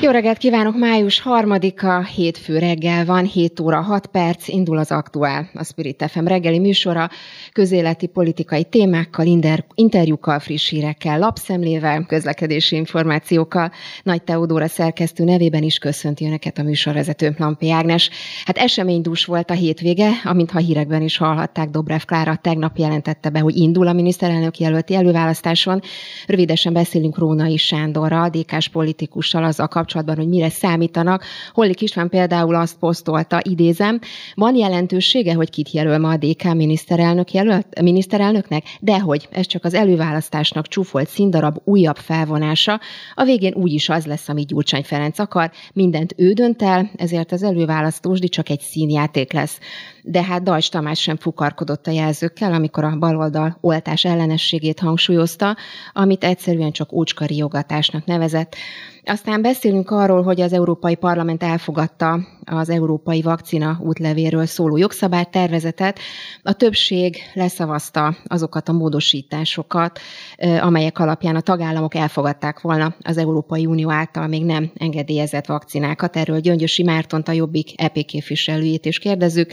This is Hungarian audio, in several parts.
Jó reggelt kívánok! Május 3-a, hétfő reggel van, 7 óra 6 perc, indul az Aktuál, a Spirit FM reggeli műsora, közéleti politikai témákkal, inter, interjúkkal, friss hírekkel, lapszemlével, közlekedési információkkal. Nagy Teodóra szerkesztő nevében is köszönti Önöket a műsorvezető Lampi Ágnes. Hát eseménydús volt a hétvége, amint ha hírekben is hallhatták, Dobrev Klára tegnap jelentette be, hogy indul a miniszterelnök jelölti előválasztáson. Rövidesen beszélünk Rónai Sándorral, DK-s politikussal az a kapcsolatban, hogy mire számítanak. Hollik István például azt posztolta, idézem, van jelentősége, hogy kit jelöl ma a DK miniszterelnök jelölt, miniszterelnöknek, de hogy ez csak az előválasztásnak csúfolt színdarab újabb felvonása, a végén úgyis az lesz, amit Gyurcsány Ferenc akar, mindent ő dönt el, ezért az előválasztósdi csak egy színjáték lesz de hát Dajs Tamás sem fukarkodott a jelzőkkel, amikor a baloldal oltás ellenességét hangsúlyozta, amit egyszerűen csak ócska nevezett. Aztán beszélünk arról, hogy az Európai Parlament elfogadta az európai vakcina útlevéről szóló jogszabálytervezetet. A többség leszavazta azokat a módosításokat, amelyek alapján a tagállamok elfogadták volna az Európai Unió által még nem engedélyezett vakcinákat. Erről Gyöngyösi Mártont, a Jobbik EP képviselőjét is kérdezzük.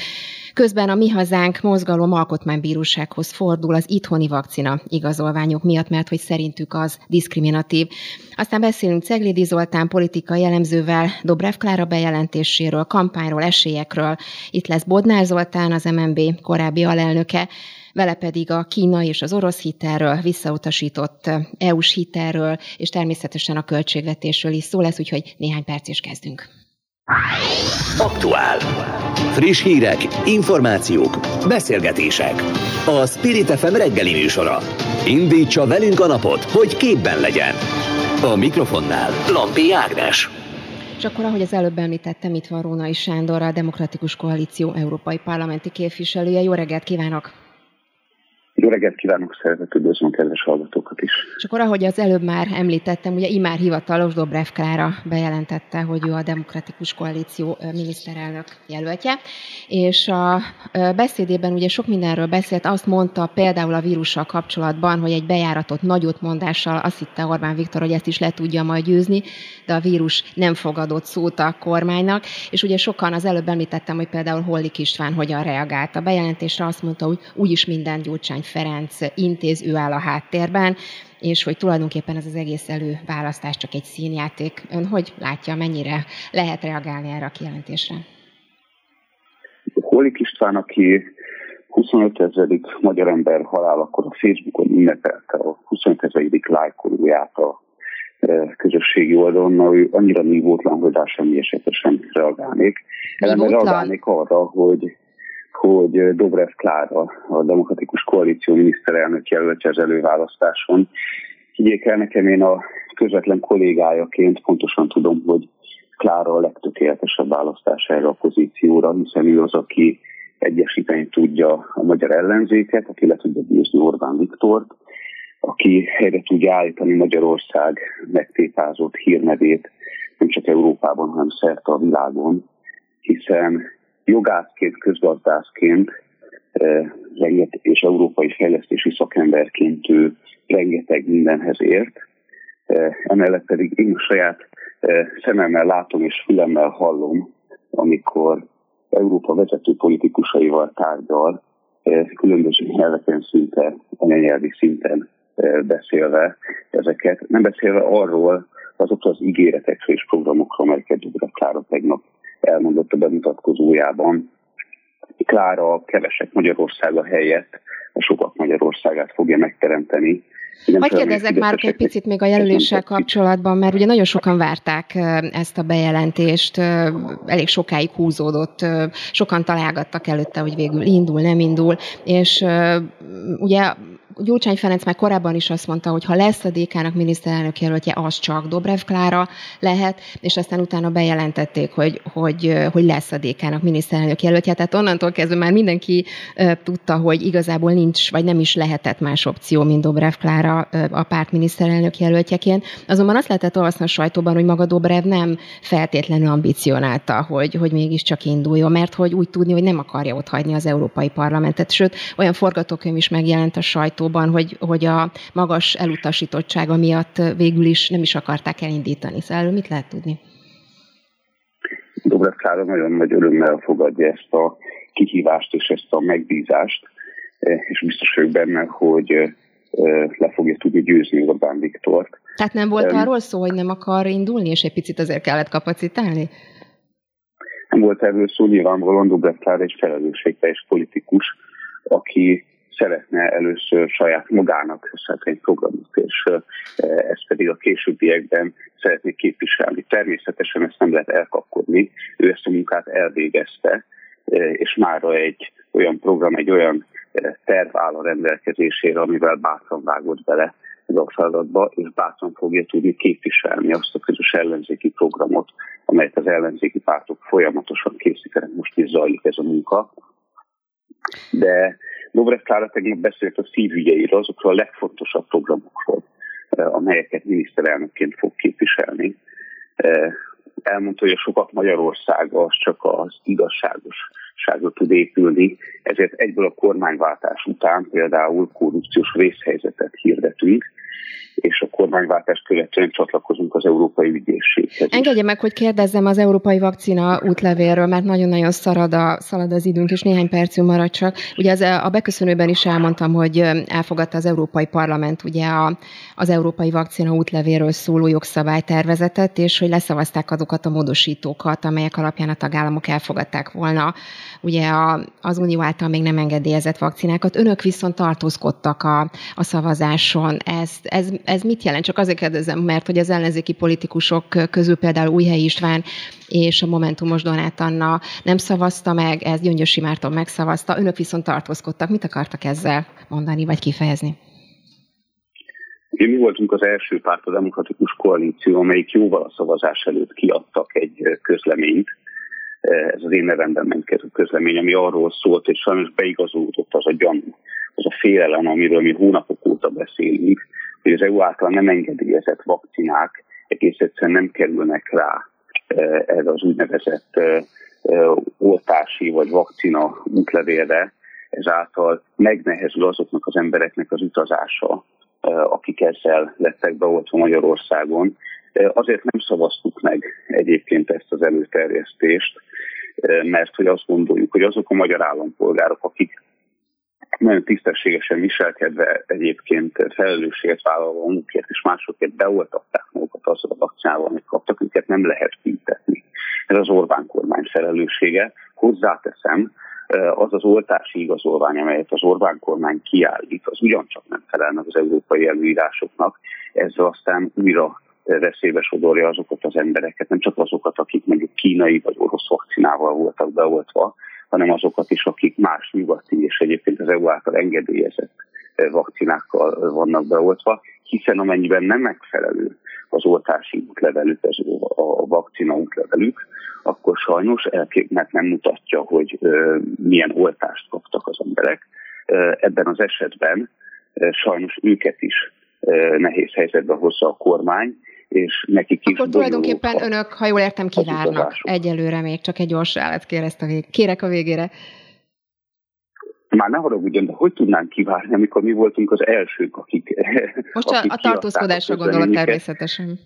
Közben a Mi Hazánk mozgalom alkotmánybírósághoz fordul az itthoni vakcina igazolványok miatt, mert hogy szerintük az diszkriminatív. Aztán beszélünk Ceglidi Zoltán politikai jellemzővel, Dobrev Klára bejelentéséről, kampányról, esélyekről. Itt lesz Bodnár Zoltán, az MNB korábbi alelnöke, vele pedig a Kína és az orosz hitelről, visszautasított EU-s hitelről, és természetesen a költségvetésről is szó lesz, úgyhogy néhány perc is kezdünk. Aktuál. Friss hírek, információk, beszélgetések. A Spirit FM reggeli műsora. Indítsa velünk a napot, hogy képben legyen. A mikrofonnál Lampi Ágnes. És akkor, ahogy az előbb említettem, itt van Rónai Sándor, a Demokratikus Koalíció Európai Parlamenti képviselője. Jó reggelt kívánok! Jó reggelt kívánok, szeretettel üdvözlöm kedves hallgatókat is. És akkor, ahogy az előbb már említettem, ugye imár hivatalos Dobrev Klára bejelentette, hogy ő a Demokratikus Koalíció miniszterelnök jelöltje, és a beszédében ugye sok mindenről beszélt, azt mondta például a vírussal kapcsolatban, hogy egy bejáratott nagyot mondással azt hitte Orbán Viktor, hogy ezt is le tudja majd győzni, de a vírus nem fogadott szót a kormánynak, és ugye sokan az előbb említettem, hogy például Hollik István hogyan reagált a bejelentésre, azt mondta, hogy úgyis minden Gyurcsány Ferenc intéz, ő áll a háttérben, és hogy tulajdonképpen ez az egész előválasztás csak egy színjáték. Ön hogy látja, mennyire lehet reagálni erre a kijelentésre? Holik István, aki 25 ezerik magyar ember halálakor a Facebookon ünnepelte a 25 ezerik lájkolóját a e, közösségi oldalon, ő annyira nívótlan, hogy rá semmi esetesen reagálnék. Ellenben reagálnék arra, hogy hogy Dobrev Klára, a Demokratikus Koalíció miniszterelnök jelöltje az előválasztáson. Higgyék el nekem, én a közvetlen kollégájaként pontosan tudom, hogy Klára a legtökéletesebb választás erre a pozícióra, hiszen ő az, aki egyesíteni tudja a magyar ellenzéket, aki le tudja bízni Orbán Viktort, aki helyre tudja állítani Magyarország megtétázott hírnevét nem csak Európában, hanem szerte a világon, hiszen jogászként, közgazdászként és európai fejlesztési szakemberként ő rengeteg mindenhez ért. Emellett pedig én saját szememmel látom és fülemmel hallom, amikor Európa vezető politikusaival tárgyal, különböző nyelveken szinte, anyanyelvi szinten beszélve ezeket, nem beszélve arról, azokról az ígéretekről és programokról, amelyeket Dubra Klára tegnap elmondott a bemutatkozójában. Klára kevesek Magyarországa helyett a sokak Magyarországát fogja megteremteni. Hogy kérdezzek már egy picit még a jelöléssel kapcsolatban, mert ugye nagyon sokan várták ezt a bejelentést, elég sokáig húzódott, sokan találgattak előtte, hogy végül indul, nem indul, és ugye Gyurcsány Ferenc már korábban is azt mondta, hogy ha lesz a DK-nak miniszterelnök jelöltje, az csak Dobrev Klára lehet, és aztán utána bejelentették, hogy, hogy, hogy lesz a DK-nak miniszterelnök jelöltje. Tehát onnantól kezdve már mindenki tudta, hogy igazából nincs, vagy nem is lehetett más opció, mint Dobrev Klára a párt miniszterelnök jelöltjeként. Azonban azt lehetett olvasni a sajtóban, hogy maga Dobrev nem feltétlenül ambicionálta, hogy, hogy mégiscsak induljon, mert hogy úgy tudni, hogy nem akarja ott hagyni az Európai Parlamentet. Sőt, olyan forgatókönyv is megjelent a sajtóban, hogy, hogy a magas elutasítottsága miatt végül is nem is akarták elindítani. Szóval mit lehet tudni? Dobrev Klára nagyon nagy örömmel fogadja ezt a kihívást és ezt a megbízást, és biztos vagyok benne, hogy le fogja tudni győzni Orbán Viktort. Tehát nem volt um, arról szó, hogy nem akar indulni, és egy picit azért kellett kapacitálni? Nem volt erről szó, nyilvánvalóan Dobrev Klára egy felelősségteljes politikus, aki szeretne először saját magának összeállítani egy programot, és ezt pedig a későbbiekben szeretné képviselni. Természetesen ezt nem lehet elkapkodni, ő ezt a munkát elvégezte, és mára egy olyan program, egy olyan terv áll a rendelkezésére, amivel bátran vágott bele ez a és bátran fogja tudni képviselni azt a közös ellenzéki programot, amelyet az ellenzéki pártok folyamatosan készítenek, most is zajlik ez a munka. De Dobrev Klára tegnap beszélt a szívügyeiről, azokról a legfontosabb programokról, eh, amelyeket miniszterelnökként fog képviselni. Eh, elmondta, hogy a sokat Magyarország az csak az igazságosságra tud épülni, ezért egyből a kormányváltás után például korrupciós vészhelyzetet hirdetünk, és a kormányváltást követően csatlakozunk az Európai Ügyészséghez. Engedje meg, hogy kérdezzem az Európai Vakcina útlevélről, mert nagyon-nagyon szarad, a, szalad az időnk, és néhány percünk marad csak. Ugye az, a beköszönőben is elmondtam, hogy elfogadta az Európai Parlament ugye a, az Európai Vakcina útlevélről szóló jogszabálytervezetet, és hogy leszavazták azokat a módosítókat, amelyek alapján a tagállamok elfogadták volna ugye a, az Unió által még nem engedélyezett vakcinákat. Önök viszont tartózkodtak a, a szavazáson. Ez, ez, ez mit jelent? Csak azért kérdezem, mert hogy az ellenzéki politikusok közül például Újhely István és a Momentumos Donát Anna nem szavazta meg, ez Gyöngyösi Márton megszavazta, önök viszont tartózkodtak. Mit akartak ezzel mondani, vagy kifejezni? Én mi voltunk az első párt, a Demokratikus Koalíció, amelyik jóval a szavazás előtt kiadtak egy közleményt, ez az én nevemben ment közlemény, ami arról szólt, és sajnos beigazolódott az a gyanú, az a félelem, amiről mi hónapok óta beszélünk, hogy az EU által nem engedélyezett vakcinák egész egyszerűen nem kerülnek rá ez az úgynevezett oltási vagy vakcina útlevélre, ezáltal megnehezül azoknak az embereknek az utazása, akik ezzel lettek beoltva Magyarországon. Azért nem szavaztuk meg egyébként ezt az előterjesztést, mert hogy azt gondoljuk, hogy azok a magyar állampolgárok, akik nagyon tisztességesen viselkedve egyébként felelősséget vállalva magukért és másokért beoltatták magukat azzal a vakcinával, amit kaptak, őket nem lehet büntetni. Ez az Orbán kormány felelőssége. Hozzáteszem, az az oltási igazolvány, amelyet az Orbán kormány kiállít, az ugyancsak nem felel meg az európai előírásoknak, ezzel aztán újra veszélybe sodorja azokat az embereket, nem csak azokat, akik mondjuk kínai vagy orosz vakcinával voltak beoltva, hanem azokat is, akik más nyugati és egyébként az EU által engedélyezett vakcinákkal vannak beoltva, hiszen amennyiben nem megfelelő az oltási útlevelük, ez a vakcina útlevelük, akkor sajnos elképnek nem mutatja, hogy milyen oltást kaptak az emberek. Ebben az esetben sajnos őket is nehéz helyzetbe hozza a kormány, és nekik is Akkor tulajdonképpen önök, ha jól értem, kivárnak egyelőre még, csak egy gyors állat kérek a végére. Már ne haragudjon, de hogy tudnánk kivárni, amikor mi voltunk az elsők, akik Most akik a, a tartózkodásra gondolok természetesen.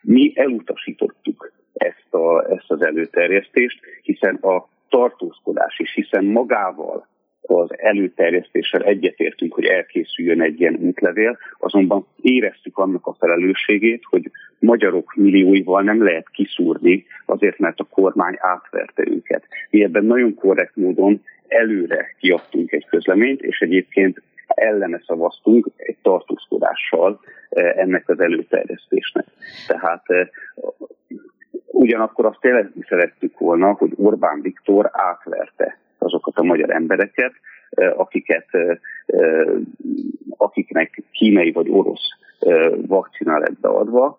Mi elutasítottuk ezt, a, ezt az előterjesztést, hiszen a tartózkodás is, hiszen magával az előterjesztéssel egyetértünk, hogy elkészüljön egy ilyen útlevél, azonban éreztük annak a felelősségét, hogy magyarok millióival nem lehet kiszúrni, azért mert a kormány átverte őket. Mi ebben nagyon korrekt módon előre kiadtunk egy közleményt, és egyébként ellene szavaztunk egy tartózkodással eh, ennek az előterjesztésnek. Tehát eh, ugyanakkor azt tényleg szerettük volna, hogy Orbán Viktor átverte azokat a magyar embereket, akiket akiknek kínai vagy orosz vakcina lett beadva.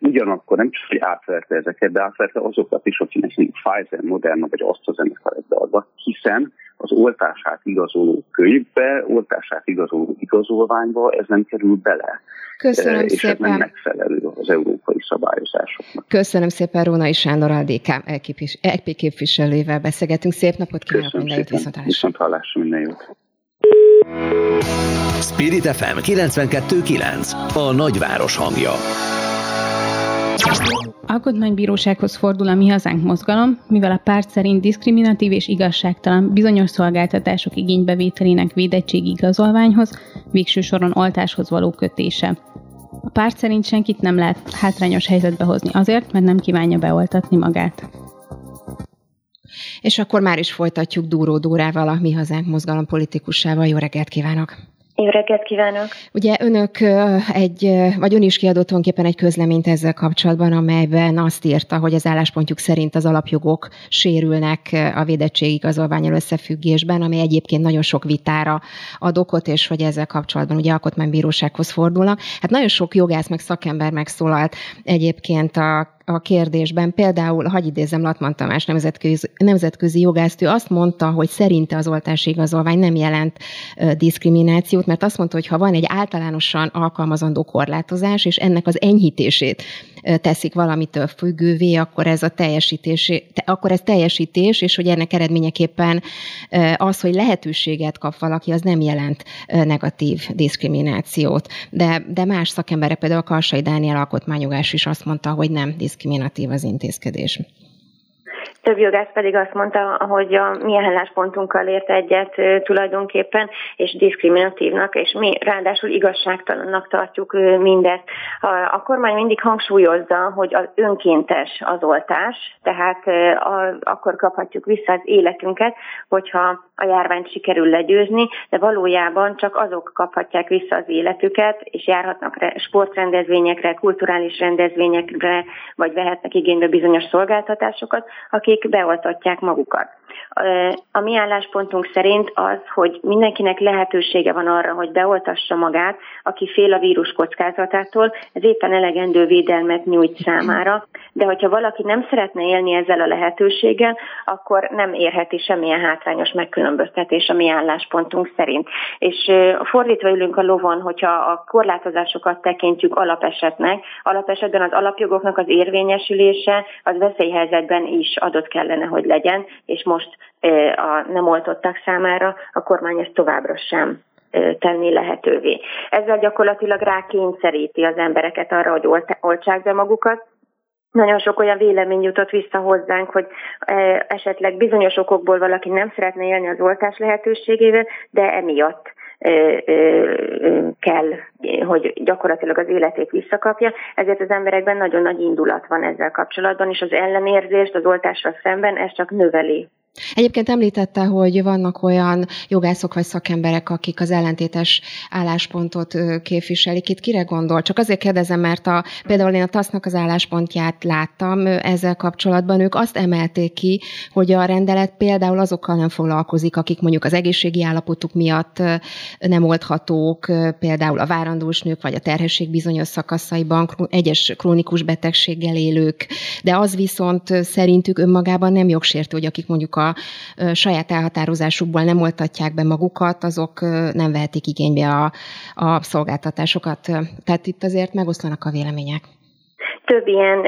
Ugyanakkor nem csak, hogy átverte ezeket, de átverte azokat is, akinek Pfizer, Moderna vagy AstraZeneca lett beadva, hiszen az oltását igazoló könyvbe, oltását igazoló igazolványba ez nem kerül bele. Köszönöm és szépen. ez nem megfelelő az európai szabályozásoknak. Köszönöm szépen Rónai Sándor LDK EP képviselővel beszélgetünk. Szép napot kívánok, minden jót, viszontlátásra. Viszontlátásra, minden jót. Spirit FM 92.9 A nagyváros hangja Alkotmánybírósághoz fordul a Mi Hazánk mozgalom, mivel a párt szerint diszkriminatív és igazságtalan bizonyos szolgáltatások igénybevételének védettségi igazolványhoz, végső soron oltáshoz való kötése. A párt szerint senkit nem lehet hátrányos helyzetbe hozni azért, mert nem kívánja beoltatni magát. És akkor már is folytatjuk Dúró Dórával, a Mi Hazánk mozgalom politikusával. Jó reggelt kívánok! Jó reggelt kívánok! Ugye önök egy, vagy ön is kiadott tulajdonképpen egy közleményt ezzel kapcsolatban, amelyben azt írta, hogy az álláspontjuk szerint az alapjogok sérülnek a védettségigazolványal összefüggésben, ami egyébként nagyon sok vitára ad okot, és hogy ezzel kapcsolatban ugye alkotmánybírósághoz fordulnak. Hát nagyon sok jogász meg szakember megszólalt egyébként a a kérdésben. Például, hagyj idézem Latman Tamás nemzetközi, nemzetközi jogásztő azt mondta, hogy szerinte az oltási igazolvány nem jelent uh, diszkriminációt, mert azt mondta, hogy ha van egy általánosan alkalmazandó korlátozás, és ennek az enyhítését teszik valamitől függővé, akkor ez a teljesítés, akkor ez teljesítés, és hogy ennek eredményeképpen az, hogy lehetőséget kap valaki, az nem jelent negatív diszkriminációt. De, de más szakemberek, például a Karsai Dániel alkotmányogás is azt mondta, hogy nem diszkriminatív az intézkedés. Több jogász pedig azt mondta, hogy a mi álláspontunkkal ért egyet tulajdonképpen, és diszkriminatívnak, és mi ráadásul igazságtalannak tartjuk mindezt. A, kormány mindig hangsúlyozza, hogy az önkéntes az oltás, tehát akkor kaphatjuk vissza az életünket, hogyha a járványt sikerül legyőzni, de valójában csak azok kaphatják vissza az életüket, és járhatnak sportrendezvényekre, kulturális rendezvényekre, vagy vehetnek igénybe bizonyos szolgáltatásokat, akik beoltatják magukat. A mi álláspontunk szerint az, hogy mindenkinek lehetősége van arra, hogy beoltassa magát, aki fél a vírus kockázatától, ez éppen elegendő védelmet nyújt számára, de hogyha valaki nem szeretne élni ezzel a lehetőséggel, akkor nem érheti semmilyen hátrányos megkülönböztetés a mi álláspontunk szerint. És fordítva ülünk a lovon, hogyha a korlátozásokat tekintjük alapesetnek, alapesetben az alapjogoknak az érvényesülése az veszélyhelyzetben is adott kellene, hogy legyen, és most a nem oltottak számára a kormány ezt továbbra sem tenni lehetővé. Ezzel gyakorlatilag rákényszeríti az embereket arra, hogy oltsák be magukat, nagyon sok olyan vélemény jutott vissza hozzánk, hogy esetleg bizonyos okokból valaki nem szeretne élni az oltás lehetőségével, de emiatt kell, hogy gyakorlatilag az életét visszakapja, ezért az emberekben nagyon nagy indulat van ezzel kapcsolatban, és az ellenérzést az oltásra szemben ez csak növeli. Egyébként említette, hogy vannak olyan jogászok vagy szakemberek, akik az ellentétes álláspontot képviselik. Itt kire gondol? Csak azért kérdezem, mert a, például én a TASZ-nak az álláspontját láttam ezzel kapcsolatban. Ők azt emelték ki, hogy a rendelet például azokkal nem foglalkozik, akik mondjuk az egészségi állapotuk miatt nem oldhatók, például a várandós nők vagy a terhesség bizonyos szakaszaiban egyes krónikus betegséggel élők, de az viszont szerintük önmagában nem jogsértő, hogy akik mondjuk a saját elhatározásukból nem oltatják be magukat, azok nem vehetik igénybe a, a szolgáltatásokat. Tehát itt azért megoszlanak a vélemények. Több ilyen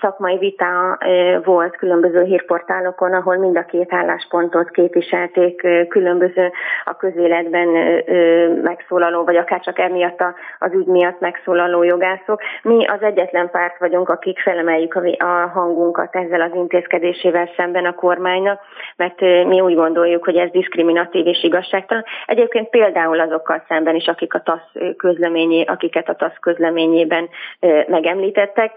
szakmai vita volt különböző hírportálokon, ahol mind a két álláspontot képviselték különböző a közéletben megszólaló, vagy akár csak emiatt az ügy miatt megszólaló jogászok. Mi az egyetlen párt vagyunk, akik felemeljük a hangunkat ezzel az intézkedésével szemben a kormánynak, mert mi úgy gondoljuk, hogy ez diszkriminatív és igazságtalan. Egyébként például azokkal szemben is, akik a TASZ közleményé, akiket a TASZ közleményében megemlítettek,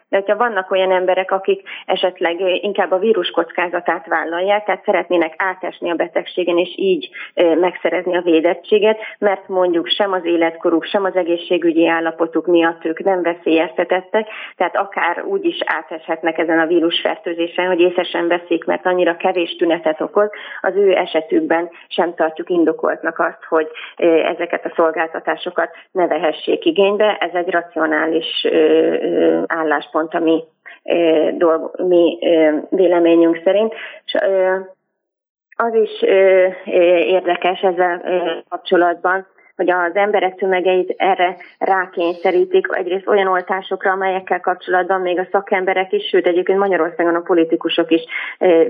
de hogyha vannak olyan emberek, akik esetleg inkább a vírus kockázatát vállalják, tehát szeretnének átesni a betegségen, és így megszerezni a védettséget, mert mondjuk sem az életkoruk, sem az egészségügyi állapotuk miatt ők nem veszélyeztetettek, tehát akár úgy is áteshetnek ezen a vírusfertőzésen, hogy észre sem veszik, mert annyira kevés tünetet okoz, az ő esetükben sem tartjuk indokoltnak azt, hogy ezeket a szolgáltatásokat ne vehessék igénybe. Ez egy racionális álláspont a mi, dolg, mi véleményünk szerint. És, az is érdekes ezzel kapcsolatban, hogy az emberek tömegeit erre rákényszerítik, egyrészt olyan oltásokra, amelyekkel kapcsolatban még a szakemberek is, sőt egyébként Magyarországon a politikusok is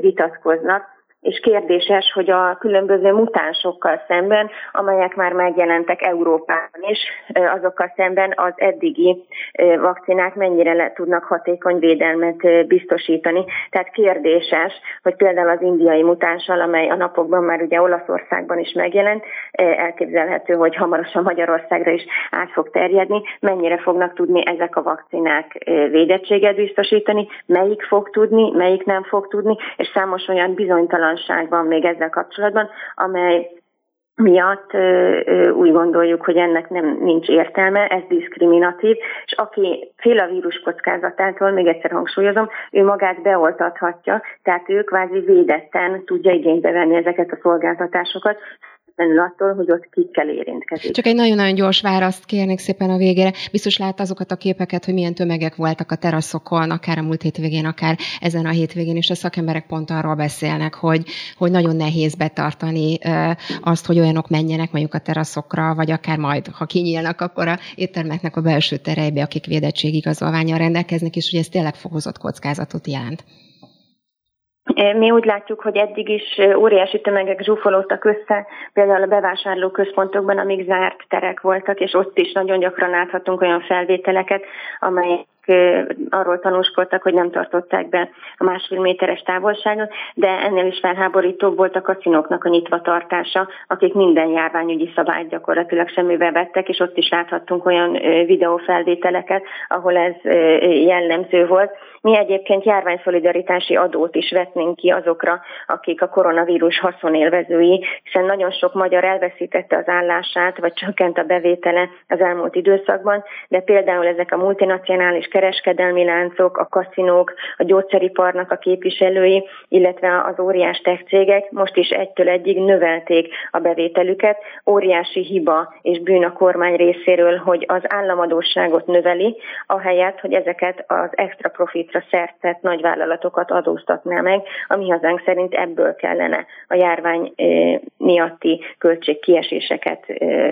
vitatkoznak és kérdéses, hogy a különböző mutánsokkal szemben, amelyek már megjelentek Európában is, azokkal szemben az eddigi vakcinák mennyire le tudnak hatékony védelmet biztosítani. Tehát kérdéses, hogy például az indiai mutánssal, amely a napokban már ugye Olaszországban is megjelent, elképzelhető, hogy hamarosan Magyarországra is át fog terjedni, mennyire fognak tudni ezek a vakcinák védettséget biztosítani, melyik fog tudni, melyik nem fog tudni, és számos olyan bizonytalan bizonytalanság van még ezzel kapcsolatban, amely miatt úgy gondoljuk, hogy ennek nem nincs értelme, ez diszkriminatív, és aki fél a vírus kockázatától, még egyszer hangsúlyozom, ő magát beoltathatja, tehát ő kvázi védetten tudja igénybe venni ezeket a szolgáltatásokat, függetlenül attól, hogy ott kikkel érintkezik. Csak egy nagyon-nagyon gyors választ kérnék szépen a végére. Biztos lát azokat a képeket, hogy milyen tömegek voltak a teraszokon, akár a múlt hétvégén, akár ezen a hétvégén, és a szakemberek pont arról beszélnek, hogy, hogy nagyon nehéz betartani azt, hogy olyanok menjenek mondjuk a teraszokra, vagy akár majd, ha kinyílnak, akkor a éttermeknek a belső terejbe, akik védettségigazolványal rendelkeznek, és hogy ez tényleg fokozott kockázatot jelent. Mi úgy látjuk, hogy eddig is óriási tömegek zsúfolódtak össze, például a bevásárló központokban, amik zárt terek voltak, és ott is nagyon gyakran láthatunk olyan felvételeket, amelyek arról tanúskodtak, hogy nem tartották be a másfél méteres távolságot, de ennél is felháborítóbb volt a kaszinóknak a nyitva tartása, akik minden járványügyi szabályt gyakorlatilag semmibe vettek, és ott is láthattunk olyan videófelvételeket, ahol ez jellemző volt. Mi egyébként járványszolidaritási adót is vetnénk ki azokra, akik a koronavírus haszonélvezői, hiszen nagyon sok magyar elveszítette az állását, vagy csökkent a bevétele az elmúlt időszakban, de például ezek a multinacionális kereskedelmi láncok, a kaszinók, a gyógyszeriparnak a képviselői, illetve az óriás tech cégek most is egytől egyig növelték a bevételüket. Óriási hiba és bűn a kormány részéről, hogy az államadóságot növeli, ahelyett, hogy ezeket az extra profitra szertett nagyvállalatokat adóztatná meg, ami hazánk szerint ebből kellene a járvány miatti költségkieséseket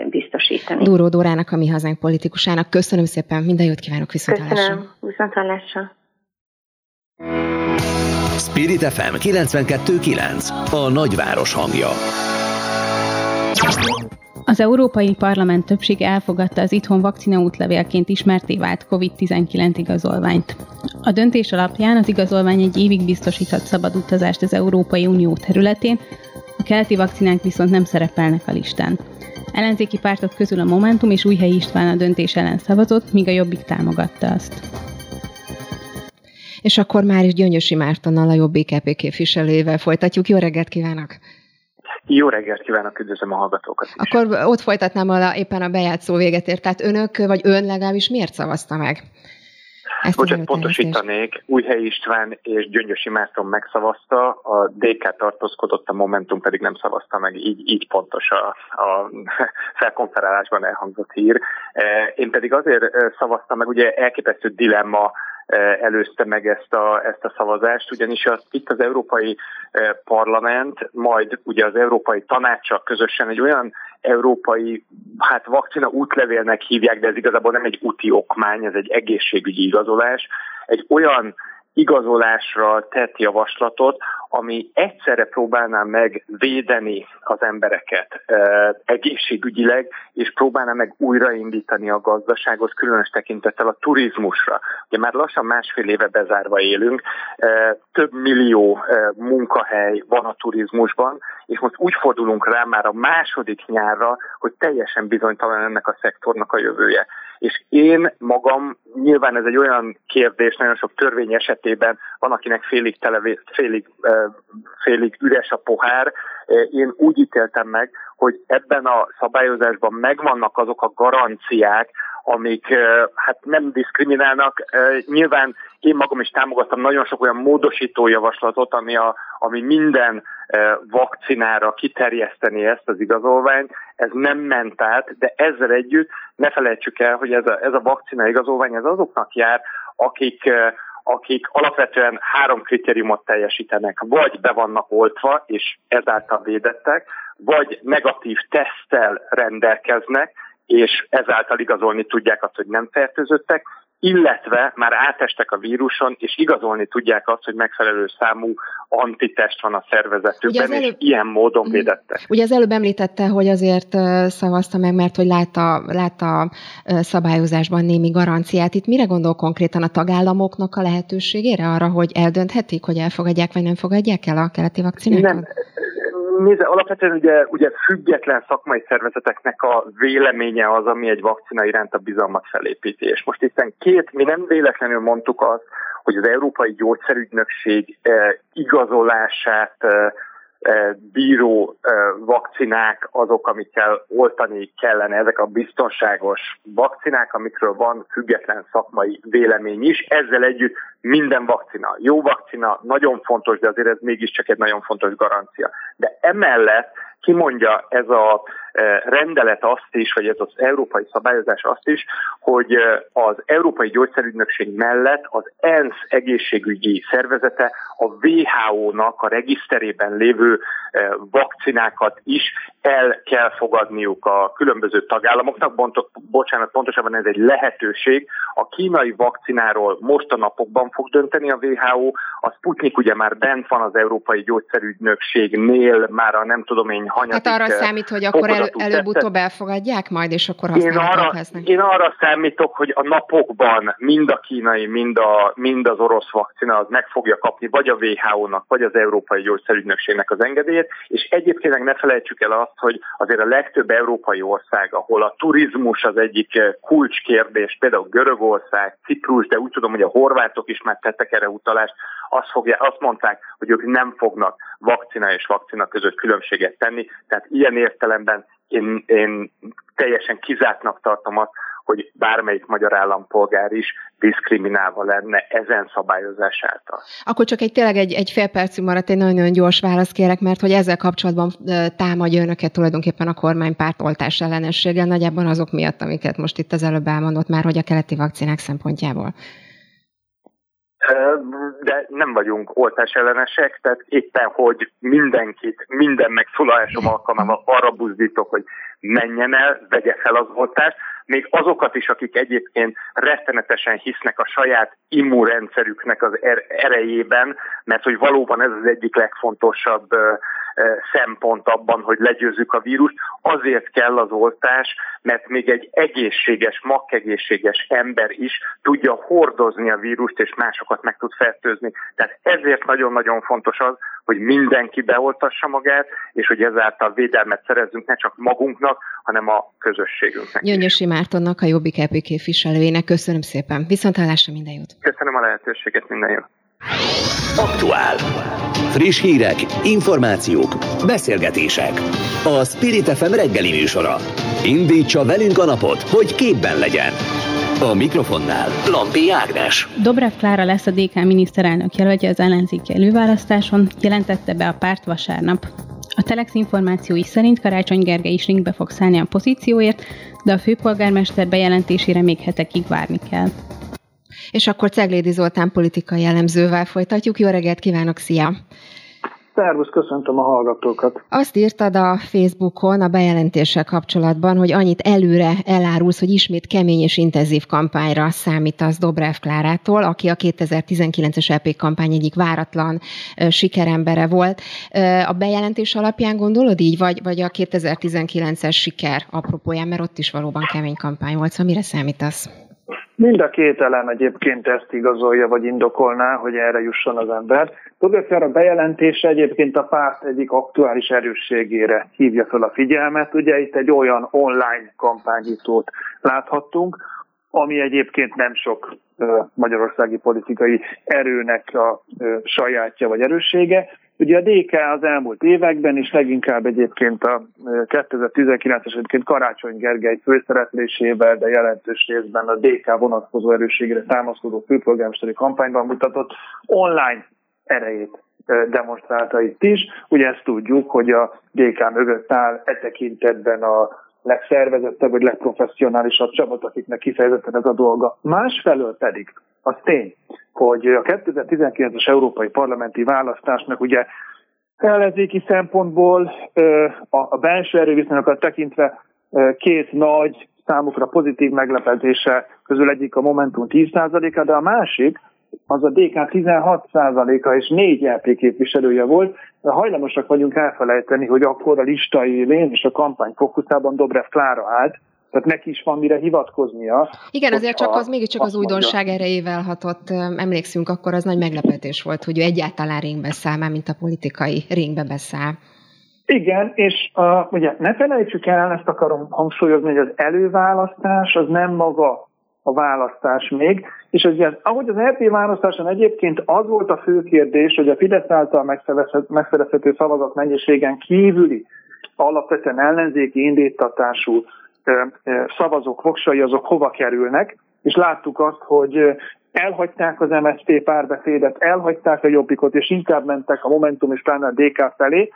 biztosítani. Dúró Dórának, a mi hazánk politikusának. Köszönöm szépen, minden jót kívánok viszontlátásra. Köszönöm, viszont hallásra. Spirit FM 92.9 A nagyváros hangja. Az Európai Parlament többsége elfogadta az itthon vakcina útlevélként ismerté vált COVID-19 igazolványt. A döntés alapján az igazolvány egy évig biztosíthat szabad utazást az Európai Unió területén, a keleti vakcinák viszont nem szerepelnek a listán. Ellenzéki pártok közül a Momentum és Újhelyi István a döntés ellen szavazott, míg a Jobbik támogatta azt. És akkor már is Gyöngyösi Mártonnal, a Jobbik EP képviselőjével folytatjuk. Jó reggelt kívánok! Jó reggelt kívánok, üdvözlöm a hallgatókat is. Akkor ott folytatnám, a, éppen a bejátszó véget ért. Tehát önök, vagy ön legalábbis miért szavazta meg? Ezt Bocsánat, pontosítanék, Újhely István és Gyöngyösi Márton megszavazta, a DK tartózkodott, a Momentum pedig nem szavazta meg, így, így pontos a, a felkonferálásban elhangzott hír. E, én pedig azért e, szavaztam meg, ugye elképesztő dilemma e, előzte meg ezt a, ezt a szavazást, ugyanis az, itt az Európai Parlament, majd ugye az Európai Tanácsa közösen egy olyan európai, hát vakcina útlevélnek hívják, de ez igazából nem egy úti okmány, ez egy egészségügyi igazolás. Egy olyan igazolásra tett javaslatot, ami egyszerre próbálná meg védeni az embereket e, egészségügyileg, és próbálná meg újraindítani a gazdaságot, különös tekintettel a turizmusra. Ugye már lassan másfél éve bezárva élünk, e, több millió e, munkahely van a turizmusban, és most úgy fordulunk rá már a második nyárra, hogy teljesen bizonytalan ennek a szektornak a jövője. És én magam, nyilván ez egy olyan kérdés, nagyon sok törvény esetében van, akinek félig, tele, félig, félig üres a pohár, én úgy ítéltem meg, hogy ebben a szabályozásban megvannak azok a garanciák, amik hát nem diszkriminálnak. Nyilván én magam is támogattam nagyon sok olyan módosító javaslatot, ami, a, ami minden vakcinára kiterjeszteni ezt az igazolványt. Ez nem ment át, de ezzel együtt ne felejtsük el, hogy ez a, ez a vakcina igazolvány ez azoknak jár, akik akik alapvetően három kritériumot teljesítenek, vagy be vannak oltva, és ezáltal védettek, vagy negatív tesztel rendelkeznek, és ezáltal igazolni tudják azt, hogy nem fertőzöttek, illetve már átestek a víruson, és igazolni tudják azt, hogy megfelelő számú antitest van a szervezetükben, előbb, és ilyen módon mhm. védettek. Ugye az előbb említette, hogy azért szavazta meg, mert hogy látta, látta szabályozásban némi garanciát. Itt mire gondol konkrétan a tagállamoknak a lehetőségére arra, hogy eldönthetik, hogy elfogadják vagy nem fogadják el a keleti vakcinákat? Nem, Nézze, alapvetően ugye, ugye független szakmai szervezeteknek a véleménye az, ami egy vakcina iránt a bizalmat felépíti. És most itt két, mi nem véletlenül mondtuk azt, hogy az Európai Gyógyszerügynökség eh, igazolását eh, bíró vakcinák azok, amikkel oltani kellene, ezek a biztonságos vakcinák, amikről van független szakmai vélemény is. Ezzel együtt minden vakcina, jó vakcina, nagyon fontos, de azért ez mégiscsak egy nagyon fontos garancia. De emellett kimondja ez a rendelet azt is, vagy ez az európai szabályozás azt is, hogy az Európai Gyógyszerügynökség mellett az ENSZ egészségügyi szervezete a WHO-nak a regiszterében lévő vakcinákat is el kell fogadniuk a különböző tagállamoknak. Bontok, bocsánat, pontosabban ez egy lehetőség. A kínai vakcináról most a napokban fog dönteni a WHO, a Sputnik ugye már bent van az Európai Gyógyszerügynökségnél, már a nem tudom én hanyadik... Hát arra számít, hogy akkor el, előbb-utóbb elfogadják majd, és akkor én arra, lesznek. én arra számítok, hogy a napokban mind a kínai, mind, a, mind az orosz vakcina az meg fogja kapni vagy a WHO-nak, vagy az Európai Gyógyszerügynökségnek az engedélyét, és egyébként meg ne felejtsük el azt, hogy azért a legtöbb európai ország, ahol a turizmus az egyik eh, kulcskérdés, például Görögország, Ciprus, de úgy tudom, hogy a horvátok is már tettek erre utalást, azt, fogja, azt mondták, hogy ők nem fognak vakcina és vakcina között különbséget tenni, tehát ilyen értelemben én, én teljesen kizártnak tartom azt, hogy bármelyik magyar állampolgár is diszkriminálva lenne ezen szabályozás által. Akkor csak egy tényleg egy, egy fél percig maradt, egy nagyon-nagyon gyors választ kérek, mert hogy ezzel kapcsolatban támadja önöket tulajdonképpen a kormánypárt oltás ellenességgel, nagyjából azok miatt, amiket most itt az előbb elmondott már, hogy a keleti vakcinák szempontjából de nem vagyunk oltás ellenesek, tehát éppen, hogy mindenkit, minden megszólalásom alkalmával arra buzdítok, hogy menjen el, vegye fel az oltást, még azokat is, akik egyébként rettenetesen hisznek a saját immunrendszerüknek az er-, erejében, mert hogy valóban ez az egyik legfontosabb szempont abban, hogy legyőzzük a vírust. Azért kell az oltás, mert még egy egészséges, makkegészséges ember is tudja hordozni a vírust, és másokat meg tud fertőzni. Tehát ezért nagyon-nagyon fontos az, hogy mindenki beoltassa magát, és hogy ezáltal védelmet szerezzünk ne csak magunknak, hanem a közösségünknek. Gyöngyösi Mártonnak, a Jobbik EP képviselőjének köszönöm szépen. Viszontlátásra minden jót. Köszönöm a lehetőséget, minden jót. Aktuál. Friss hírek, információk, beszélgetések. A Spirit FM reggeli műsora. Indítsa velünk a napot, hogy képben legyen. A mikrofonnál Lampi Ágnes. Dobrev Klára lesz a DK miniszterelnök jelöltje az ellenzéki előválasztáson, jelentette be a párt vasárnap. A Telex információi szerint Karácsony Gergely is ringbe fog szállni a pozícióért, de a főpolgármester bejelentésére még hetekig várni kell. És akkor Ceglédi Zoltán politikai jellemzővel folytatjuk. Jó reggelt kívánok, szia! Szervusz, köszöntöm a hallgatókat. Azt írtad a Facebookon a bejelentéssel kapcsolatban, hogy annyit előre elárulsz, hogy ismét kemény és intenzív kampányra számítasz Dobrev Klárától, aki a 2019-es EP kampány egyik váratlan sikerembere volt. A bejelentés alapján gondolod így, vagy, vagy a 2019-es siker apropóján, mert ott is valóban kemény kampány volt, szóval mire számítasz? Mind a két elem egyébként ezt igazolja, vagy indokolná, hogy erre jusson az ember. Tudod, a bejelentése egyébként a párt egyik aktuális erősségére hívja fel a figyelmet. Ugye itt egy olyan online kampányítót láthattunk, ami egyébként nem sok magyarországi politikai erőnek a sajátja vagy erőssége. Ugye a DK az elmúlt években, és leginkább egyébként a 2019-es egyébként Karácsony Gergely főszereplésével, de jelentős részben a DK vonatkozó erősségére támaszkodó főpolgármesteri kampányban mutatott online erejét demonstrálta itt is. Ugye ezt tudjuk, hogy a DK mögött áll e tekintetben a legszervezettebb vagy legprofessionálisabb csapat, akiknek kifejezetten ez a dolga. Másfelől pedig az tény, hogy a 2019-es európai parlamenti választásnak ugye ellenzéki szempontból a belső erőviszonyokat tekintve két nagy számukra pozitív meglepetése közül egyik a Momentum 10%-a, de a másik az a DK 16%-a és négy LP képviselője volt. Hajlamosak vagyunk elfelejteni, hogy akkor a lista élén és a kampány fókuszában Dobrev Klára állt, tehát neki is van mire hivatkoznia. Igen, azért csak az mégiscsak az újdonság mondja. erejével hatott. Emlékszünk, akkor az nagy meglepetés volt, hogy ő egyáltalán ringbe száll, már mint a politikai ringbe beszáll. Igen, és uh, ugye ne felejtsük el, ezt akarom hangsúlyozni, hogy az előválasztás az nem maga a választás még, és ugye, ahogy az EP választáson egyébként az volt a fő kérdés, hogy a Fidesz által megszerezhető szavazat mennyiségen kívüli alapvetően ellenzéki indítatású szavazók, voksai azok hova kerülnek, és láttuk azt, hogy elhagyták az MSZP párbeszédet, elhagyták a Jobbikot, és inkább mentek a Momentum és pláne a DK felé.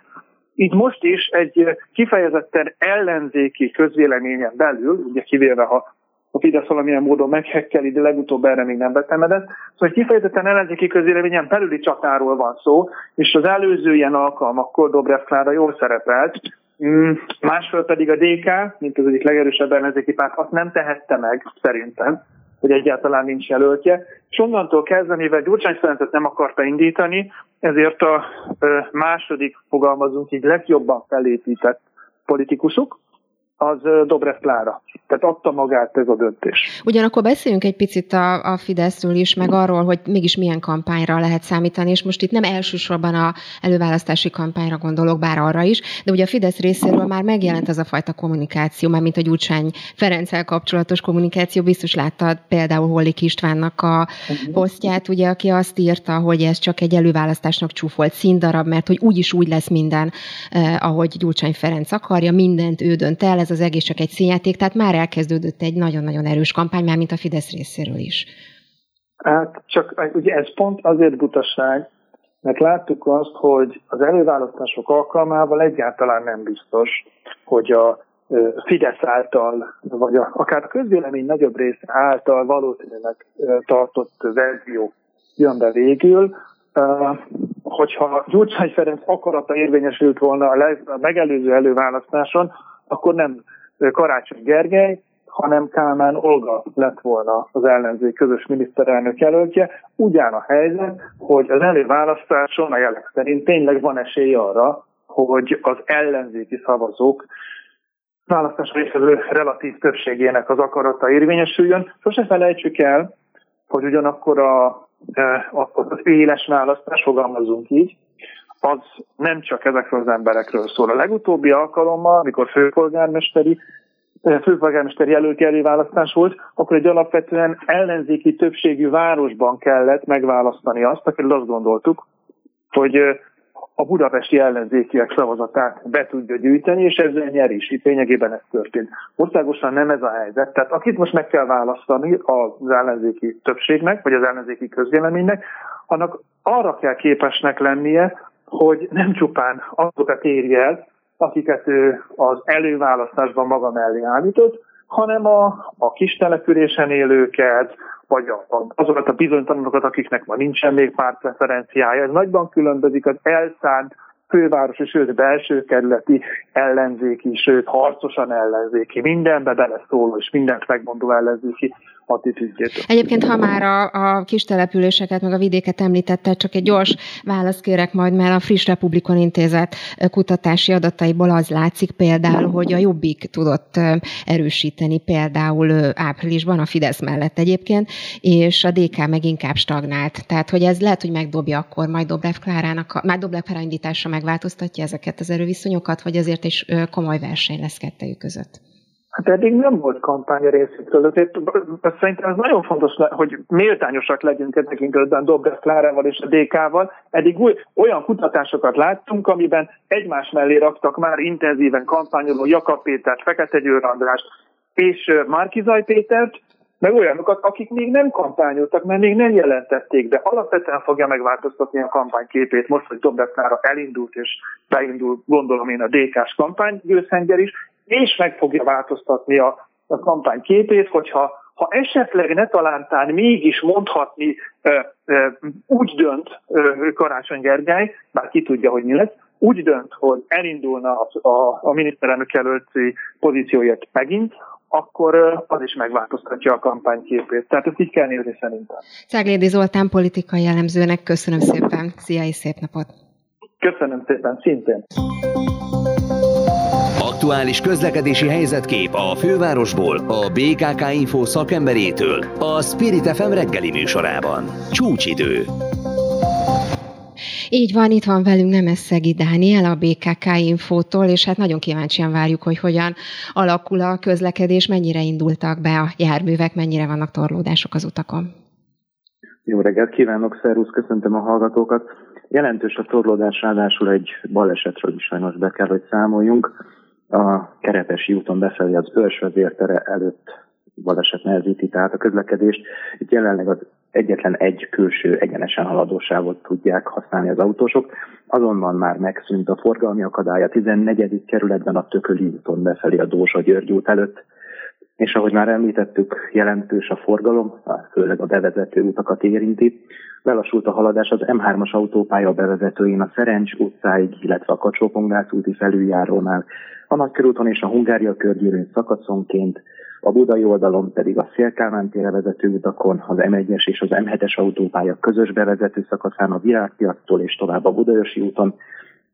Itt most is egy kifejezetten ellenzéki közvéleményen belül, ugye kivéve ha a Fidesz valamilyen módon meghekkeli, de legutóbb erre még nem betemedett. Szóval kifejezetten ellenzéki közvéleményen belüli csatáról van szó, és az előző ilyen alkalmakkor Dobrev Klára jól szerepelt, mm, másfél pedig a DK, mint az egyik legerősebb ellenzéki párt, azt nem tehette meg szerintem, hogy egyáltalán nincs jelöltje. És onnantól kezdve, mivel Gyurcsány Ferencet nem akarta indítani, ezért a második, fogalmazunk így, legjobban felépített politikusuk, az Dobrev Klára. Tehát adta magát ez a döntés. Ugyanakkor beszéljünk egy picit a, a Fideszről is, meg arról, hogy mégis milyen kampányra lehet számítani, és most itt nem elsősorban a előválasztási kampányra gondolok, bár arra is, de ugye a Fidesz részéről már megjelent ez a fajta kommunikáció, már mint a Gyurcsány Ferenccel kapcsolatos kommunikáció, biztos láttad például Hollik Istvánnak a posztját, ugye, aki azt írta, hogy ez csak egy előválasztásnak csúfolt színdarab, mert hogy úgyis úgy lesz minden, eh, ahogy Gyurcsány Ferenc akarja, mindent ő dönt el, ez az egész csak egy színjáték, tehát már elkezdődött egy nagyon-nagyon erős kampány, már mint a Fidesz részéről is. Hát csak ugye ez pont azért butaság, mert láttuk azt, hogy az előválasztások alkalmával egyáltalán nem biztos, hogy a Fidesz által, vagy a, akár a közvélemény nagyobb része által valószínűleg tartott verzió jön be végül, hogyha Gyurcsány Ferenc akarata érvényesült volna a megelőző előválasztáson, akkor nem Karácsony Gergely, hanem Kálmán Olga lett volna az ellenzék közös miniszterelnök jelöltje. Ugyan a helyzet, hogy az előválasztáson a jelek szerint tényleg van esély arra, hogy az ellenzéki szavazók választáson részvevő relatív többségének az akarata érvényesüljön. Sose felejtsük el, hogy ugyanakkor a, a, az éles választás, fogalmazunk így, az nem csak ezekről az emberekről szól. A legutóbbi alkalommal, amikor főpolgármesteri eh, főpolgármester jelölti előválasztás volt, akkor egy alapvetően ellenzéki többségű városban kellett megválasztani azt, akiről azt gondoltuk, hogy eh, a budapesti ellenzékiek szavazatát be tudja gyűjteni, és ezzel nyer is. Itt lényegében ez történt. Országosan nem ez a helyzet. Tehát akit most meg kell választani az ellenzéki többségnek, vagy az ellenzéki közvéleménynek, annak arra kell képesnek lennie, hogy nem csupán azokat érje el, akiket ő az előválasztásban maga mellé állított, hanem a, a kis településen élőket, vagy a, a, azokat a bizonytalanokat, akiknek ma nincsen még pártpreferenciája. Ez nagyban különbözik az elszánt fővárosi, sőt belső kerületi ellenzéki, sőt harcosan ellenzéki, mindenbe beleszóló és mindent megmondó ellenzéki attitűdjét. Egyébként, ha már a, a kis településeket, meg a vidéket említette, csak egy gyors választ kérek majd, mert a Friss Republikon Intézet kutatási adataiból az látszik például, hogy a Jobbik tudott erősíteni például áprilisban a Fidesz mellett egyébként, és a DK meg inkább stagnált. Tehát, hogy ez lehet, hogy megdobja akkor majd Dobrev Klárának, már Dobrev Klára indítása megváltoztatja ezeket az erőviszonyokat, vagy azért is komoly verseny lesz kettejük között? Hát eddig nem volt kampány a részétől, azért szerintem ez nagyon fontos, hogy méltányosak legyünk e tekintetben Dobrev Klárával és a DK-val. Eddig új, olyan kutatásokat láttunk, amiben egymás mellé raktak már intenzíven kampányoló Jakab Pétert, Fekete Győr Andrást és Márkizaj Pétert, meg olyanokat, akik még nem kampányoltak, mert még nem jelentették be. Alapvetően fogja megváltoztatni a kampányképét most, hogy Dobrev Klára elindult, és beindul, gondolom én, a DK-s kampány is, és meg fogja változtatni a, a kampány képét, hogyha ha esetleg ne talántán mégis mondhatni ö, ö, úgy dönt ö, Karácsony Gergely, bár ki tudja, hogy mi lesz, úgy dönt, hogy elindulna a, a, a miniszterelnök jelölti pozícióért megint, akkor az is megváltoztatja a kampányképét. Tehát ezt így kell nézni szerintem. Ceglédi Zoltán politikai jellemzőnek köszönöm szépen. Szia és szép napot! Köszönöm szépen, szintén! Aktuális közlekedési helyzetkép a fővárosból, a BKK Info szakemberétől, a Spirit FM reggeli műsorában. Csúcsidő. Így van, itt van velünk Nemeszegi Dániel a BKK Infótól, és hát nagyon kíváncsian várjuk, hogy hogyan alakul a közlekedés, mennyire indultak be a járművek, mennyire vannak torlódások az utakon. Jó reggelt kívánok, szervusz, köszöntöm a hallgatókat. Jelentős a torlódás, ráadásul egy balesetről is sajnos be kell, hogy számoljunk a Kerepesi úton befelé az őrsvezértere előtt baleset nehezíti tehát a közlekedést. Itt jelenleg az egyetlen egy külső egyenesen haladósávot tudják használni az autósok, azonban már megszűnt a forgalmi akadály a 14. kerületben a Tököli úton befelé a Dózsa György út előtt, és ahogy már említettük, jelentős a forgalom, főleg a bevezető utakat érinti. Lelassult a haladás az M3-as autópálya bevezetőjén a Szerencs utcáig, illetve a kacsó úti felüljárónál, a Nagykörúton és a Hungária körgyűrűn szakaszonként, a budai oldalon pedig a Szélkálmán térre vezető utakon, az M1-es és az M7-es autópálya közös bevezető szakaszán a Virágpiactól és tovább a Budajosi úton,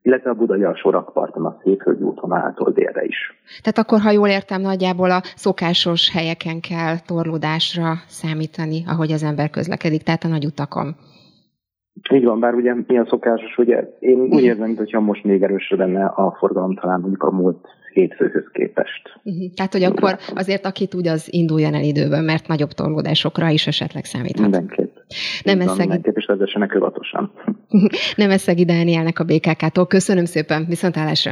illetve a budai alsó rakparton a Székföldi úton által délre is. Tehát akkor, ha jól értem, nagyjából a szokásos helyeken kell torlódásra számítani, ahogy az ember közlekedik, tehát a nagy utakon. Így van, bár ugye mi a szokásos, ugye én úgy érzem, mintha most még erősre lenne a forgalom talán mondjuk a múlt hétfőhöz képest. Uh-huh. Tehát, hogy akkor azért, aki tud, az induljon el időben, mert nagyobb torlódásokra is esetleg számíthat. Mindenképp. Nem eszegi... Mindenképp is vezessenek óvatosan. Nem eszegi Dánielnek a BKK-tól. Köszönöm szépen, viszontlátásra.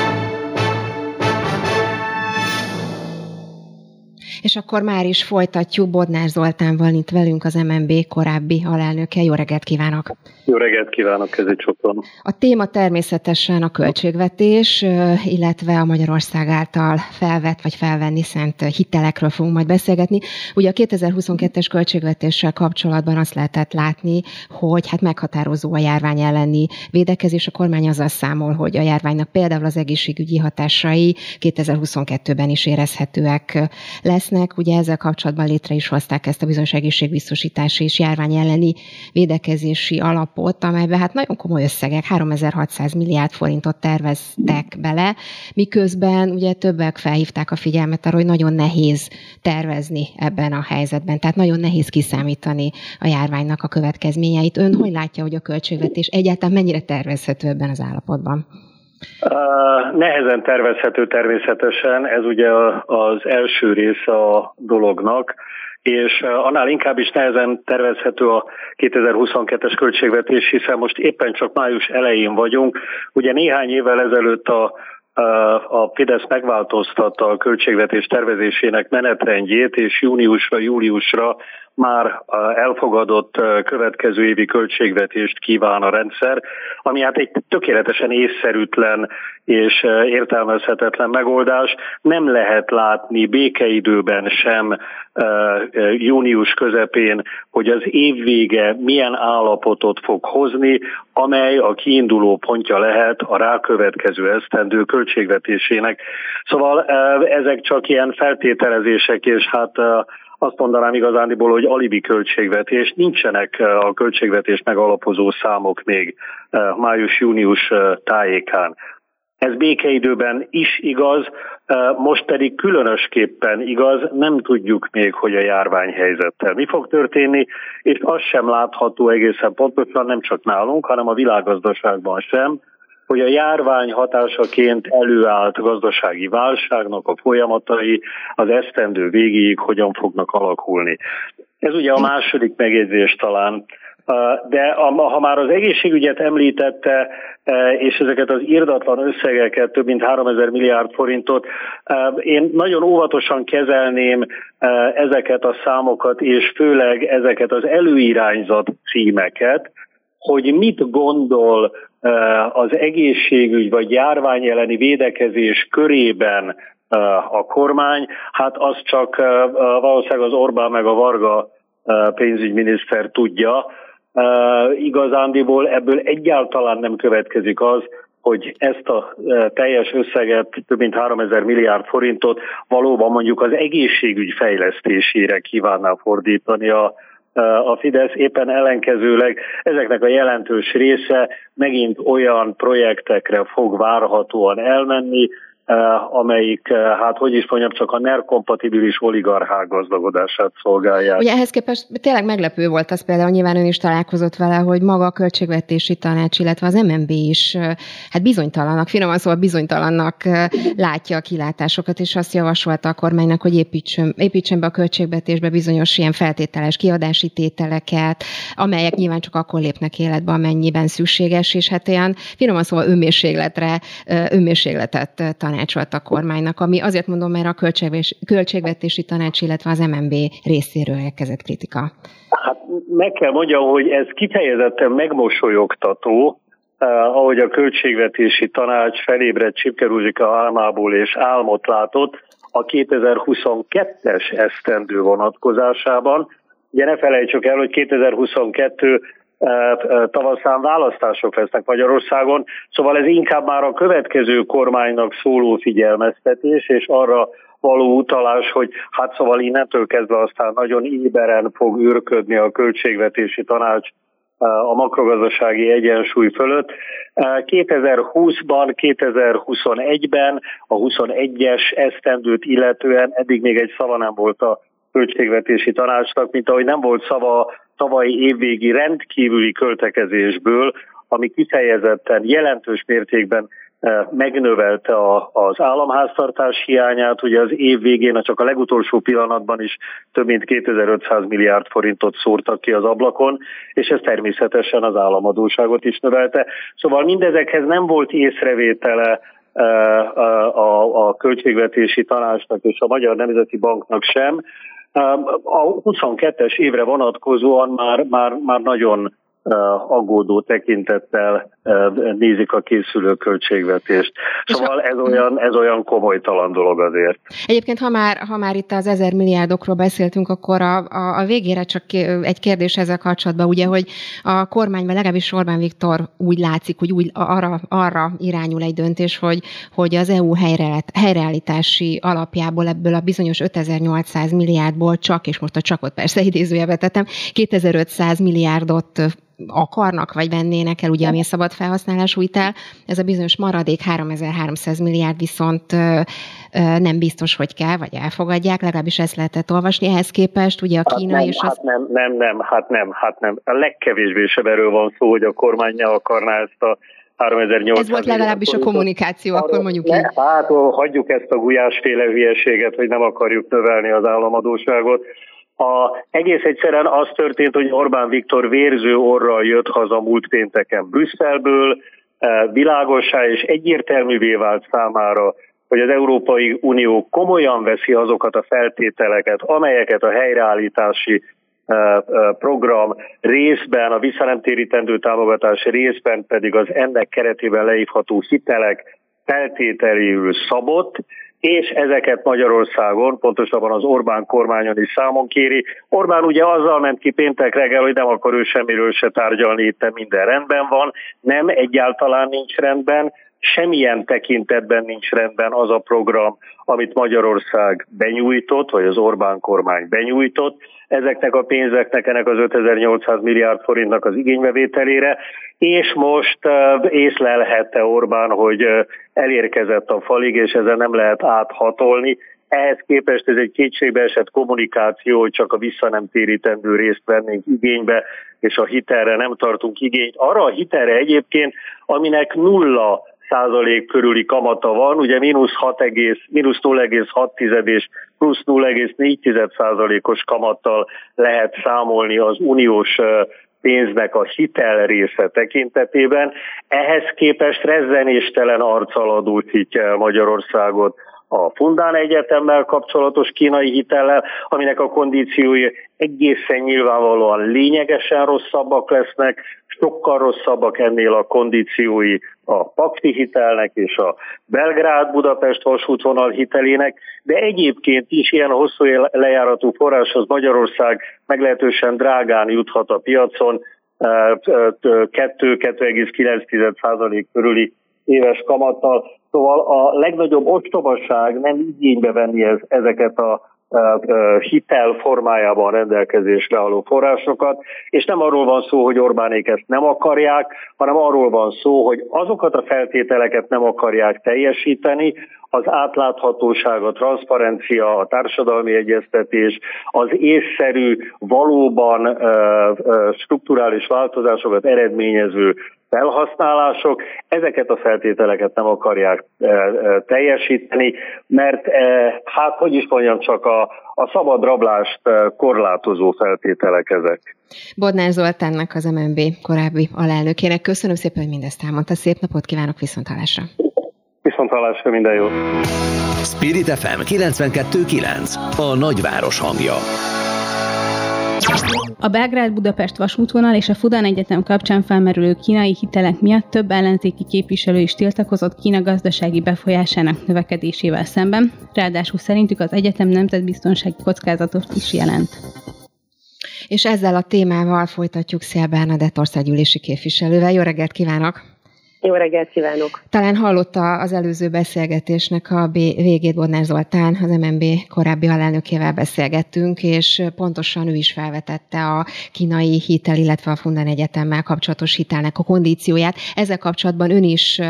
És akkor már is folytatjuk Bodnár Zoltánval, itt velünk az MNB korábbi alelnöke. Jó reggelt kívánok! Jó reggelt kívánok, Kezi Csopron. A téma természetesen a költségvetés, illetve a Magyarország által felvett vagy felvenni szent hitelekről fogunk majd beszélgetni. Ugye a 2022-es költségvetéssel kapcsolatban azt lehetett látni, hogy hát meghatározó a járvány elleni védekezés. A kormány azzal számol, hogy a járványnak például az egészségügyi hatásai 2022-ben is érezhetőek lesznek. Ugye ezzel kapcsolatban létre is hozták ezt a bizonyos egészségbiztosítási és járvány elleni védekezési alapot, amelybe hát nagyon komoly összegek, 3600 milliárd forintot terveztek bele, miközben ugye többek felhívták a figyelmet arra, hogy nagyon nehéz tervezni ebben a helyzetben, tehát nagyon nehéz kiszámítani a járványnak a következményeit. Ön hogy látja, hogy a költségvetés egyáltalán mennyire tervezhető ebben az állapotban? Nehezen tervezhető természetesen, ez ugye az első része a dolognak és annál inkább is nehezen tervezhető a 2022-es költségvetés, hiszen most éppen csak május elején vagyunk. Ugye néhány évvel ezelőtt a a Fidesz megváltoztatta a költségvetés tervezésének menetrendjét, és júniusra, júliusra már elfogadott következő évi költségvetést kíván a rendszer, ami hát egy tökéletesen észszerűtlen és értelmezhetetlen megoldás. Nem lehet látni békeidőben sem június közepén, hogy az év vége milyen állapotot fog hozni, amely a kiinduló pontja lehet a rákövetkező esztendő költségvetésének. Szóval ezek csak ilyen feltételezések, és hát azt mondanám igazándiból, hogy alibi költségvetés, nincsenek a költségvetés megalapozó számok még május-június tájékán. Ez békeidőben is igaz, most pedig különösképpen igaz, nem tudjuk még, hogy a járványhelyzettel mi fog történni, és az sem látható egészen pontosan, nem csak nálunk, hanem a világgazdaságban sem, hogy a járvány hatásaként előállt gazdasági válságnak a folyamatai az esztendő végéig hogyan fognak alakulni. Ez ugye a második megjegyzés talán, de ha már az egészségügyet említette, és ezeket az irdatlan összegeket, több mint 3000 milliárd forintot, én nagyon óvatosan kezelném ezeket a számokat, és főleg ezeket az előirányzat címeket, hogy mit gondol az egészségügy vagy járvány elleni védekezés körében a kormány, hát az csak valószínűleg az Orbán meg a Varga pénzügyminiszter tudja. Igazándiból ebből egyáltalán nem következik az, hogy ezt a teljes összeget, több mint 3000 milliárd forintot valóban mondjuk az egészségügy fejlesztésére kívánná fordítani a, a Fidesz éppen ellenkezőleg ezeknek a jelentős része megint olyan projektekre fog várhatóan elmenni, Eh, amelyik, eh, hát hogy is mondjam, csak a NER kompatibilis oligarchák gazdagodását szolgálják. Ugye ehhez képest tényleg meglepő volt az például, nyilván ön is találkozott vele, hogy maga a költségvetési tanács, illetve az MNB is eh, hát bizonytalannak, finoman szóval bizonytalannak látja a kilátásokat, és azt javasolta a kormánynak, hogy építsön, építsen be a költségvetésbe bizonyos ilyen feltételes kiadási tételeket, amelyek nyilván csak akkor lépnek életbe, amennyiben szükséges, és hát olyan finoman szóval önmérségletre, önmérségletet tanács tanácsolt a kormánynak, ami azért mondom, mert a költségvetési tanács, illetve az MNB részéről érkezett kritika. Hát meg kell mondjam, hogy ez kifejezetten megmosolyogtató, eh, ahogy a költségvetési tanács felébredt Csipke álmából és álmot látott a 2022-es esztendő vonatkozásában. Ugye ne felejtsük el, hogy 2022 tavaszán választások lesznek Magyarországon, szóval ez inkább már a következő kormánynak szóló figyelmeztetés, és arra való utalás, hogy hát szóval innentől kezdve aztán nagyon éberen fog űrködni a költségvetési tanács a makrogazdasági egyensúly fölött. 2020-ban, 2021-ben a 21-es esztendőt illetően eddig még egy szava nem volt a költségvetési tanácsnak, mint ahogy nem volt szava tavalyi évvégi rendkívüli költekezésből, ami kifejezetten jelentős mértékben eh, megnövelte az államháztartás hiányát, ugye az év végén csak a legutolsó pillanatban is több mint 2500 milliárd forintot szórtak ki az ablakon, és ez természetesen az államadóságot is növelte. Szóval mindezekhez nem volt észrevétele eh, a, a költségvetési tanácsnak és a Magyar Nemzeti Banknak sem, a 22-es évre vonatkozóan már, már, már nagyon aggódó tekintettel nézik a készülő költségvetést. Szóval ez olyan, ez olyan komolytalan dolog azért. Egyébként, ha már, ha már itt az ezer milliárdokról beszéltünk, akkor a, a, a végére csak egy kérdés ezzel kapcsolatban, ugye, hogy a kormányban legalábbis Orbán Viktor úgy látszik, hogy úgy arra, arra irányul egy döntés, hogy, hogy az EU helyreállítási alapjából ebből a bizonyos 5800 milliárdból csak, és most a csakot persze idézőjelbe tettem, 2500 milliárdot akarnak, vagy vennének el, ugye, ami a szabad felhasználású hitel, ez a bizonyos maradék 3300 milliárd viszont nem biztos, hogy kell, vagy elfogadják, legalábbis ezt lehetett olvasni. Ehhez képest ugye a hát Kína hát nem, és az... Hát nem, nem, nem, hát nem, hát nem. A legkevésbé sem erről van szó, hogy a kormány ne akarná ezt a 3800 Ez volt legalábbis a kommunikáció, Arra, akkor mondjuk így. Hát hagyjuk ezt a gulyásféle hülyeséget, hogy nem akarjuk növelni az államadóságot. A, egész egyszerűen az történt, hogy Orbán Viktor vérző orral jött haza múlt pénteken Brüsszelből, e, világosá és egyértelművé vált számára, hogy az Európai Unió komolyan veszi azokat a feltételeket, amelyeket a helyreállítási e, e, program részben, a visszanemtérítendő támogatás részben pedig az ennek keretében leívható hitelek feltételéül szabott, és ezeket Magyarországon, pontosabban az Orbán kormányon is számon kéri. Orbán ugye azzal ment ki péntek reggel, hogy nem akar ő semmiről se tárgyalni, itt minden rendben van. Nem, egyáltalán nincs rendben, semmilyen tekintetben nincs rendben az a program, amit Magyarország benyújtott, vagy az Orbán kormány benyújtott. Ezeknek a pénzeknek, ennek az 5800 milliárd forintnak az igénybevételére, és most észlelhette Orbán, hogy elérkezett a falig, és ezen nem lehet áthatolni, ehhez képest ez egy kétségbe esett kommunikáció, hogy csak a vissza nem térítendő részt vennénk igénybe, és a hitelre nem tartunk igényt. Arra a hitelre egyébként, aminek nulla százalék körüli kamata van, ugye mínusz 6, mínusz 0,6 és plusz 0,4 százalékos kamattal lehet számolni az uniós pénznek a hitel része tekintetében. Ehhez képest rezzenéstelen arccal adósítja el Magyarországot a Fundán Egyetemmel kapcsolatos kínai hitellel, aminek a kondíciói egészen nyilvánvalóan lényegesen rosszabbak lesznek, sokkal rosszabbak ennél a kondíciói a Pakti hitelnek és a Belgrád-Budapest vasútvonal hitelének, de egyébként is ilyen hosszú lejáratú forráshoz Magyarország meglehetősen drágán juthat a piacon, 2-2,9% körüli éves kamattal. Szóval a legnagyobb ostobaság nem igénybe venni ez, ezeket a hitel formájában rendelkezésre álló forrásokat, és nem arról van szó, hogy Orbánék ezt nem akarják, hanem arról van szó, hogy azokat a feltételeket nem akarják teljesíteni, az átláthatóság, a transzparencia, a társadalmi egyeztetés, az észszerű, valóban strukturális változásokat eredményező felhasználások, ezeket a feltételeket nem akarják teljesíteni, mert hát hogy is mondjam, csak a, a szabad rablást korlátozó feltételek ezek. Bodnár Zoltánnak az MNB korábbi alelnökének köszönöm szépen, hogy mindezt elmondta. Szép napot kívánok, viszontlátásra! Viszontlátásra minden jót! Spirit FM 92.9 A nagyváros hangja a Belgrád-Budapest vasútvonal és a Fudan Egyetem kapcsán felmerülő kínai hitelek miatt több ellenzéki képviselő is tiltakozott Kína gazdasági befolyásának növekedésével szemben, ráadásul szerintük az egyetem nemzetbiztonsági kockázatot is jelent. És ezzel a témával folytatjuk Szél Bernadett országgyűlési képviselővel. Jó reggelt kívánok! Jó reggelt kívánok! Talán hallotta az előző beszélgetésnek a végét Bodnár Zoltán, az MNB korábbi alelnökével beszélgettünk, és pontosan ő is felvetette a kínai hitel, illetve a Fundan Egyetemmel kapcsolatos hitelnek a kondícióját. Ezzel kapcsolatban ön is,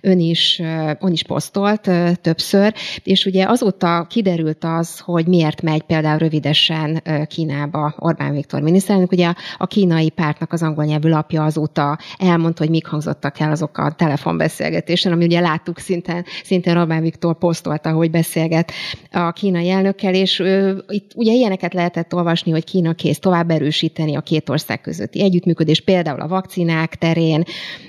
ön is, ön is posztolt többször, és ugye azóta kiderült az, hogy miért megy például rövidesen Kínába Orbán Viktor miniszterelnök. Ugye a kínai pártnak az angol nyelvű lapja azóta elmondta, hogy mik hangzottak el azok a telefonbeszélgetésen, ami ugye láttuk szintén, szintén Orbán Viktor posztolta, hogy beszélget a kínai elnökkel, és ő, itt ugye ilyeneket lehetett olvasni, hogy Kína kész tovább erősíteni a két ország közötti együttműködés, például a vakcinák terén,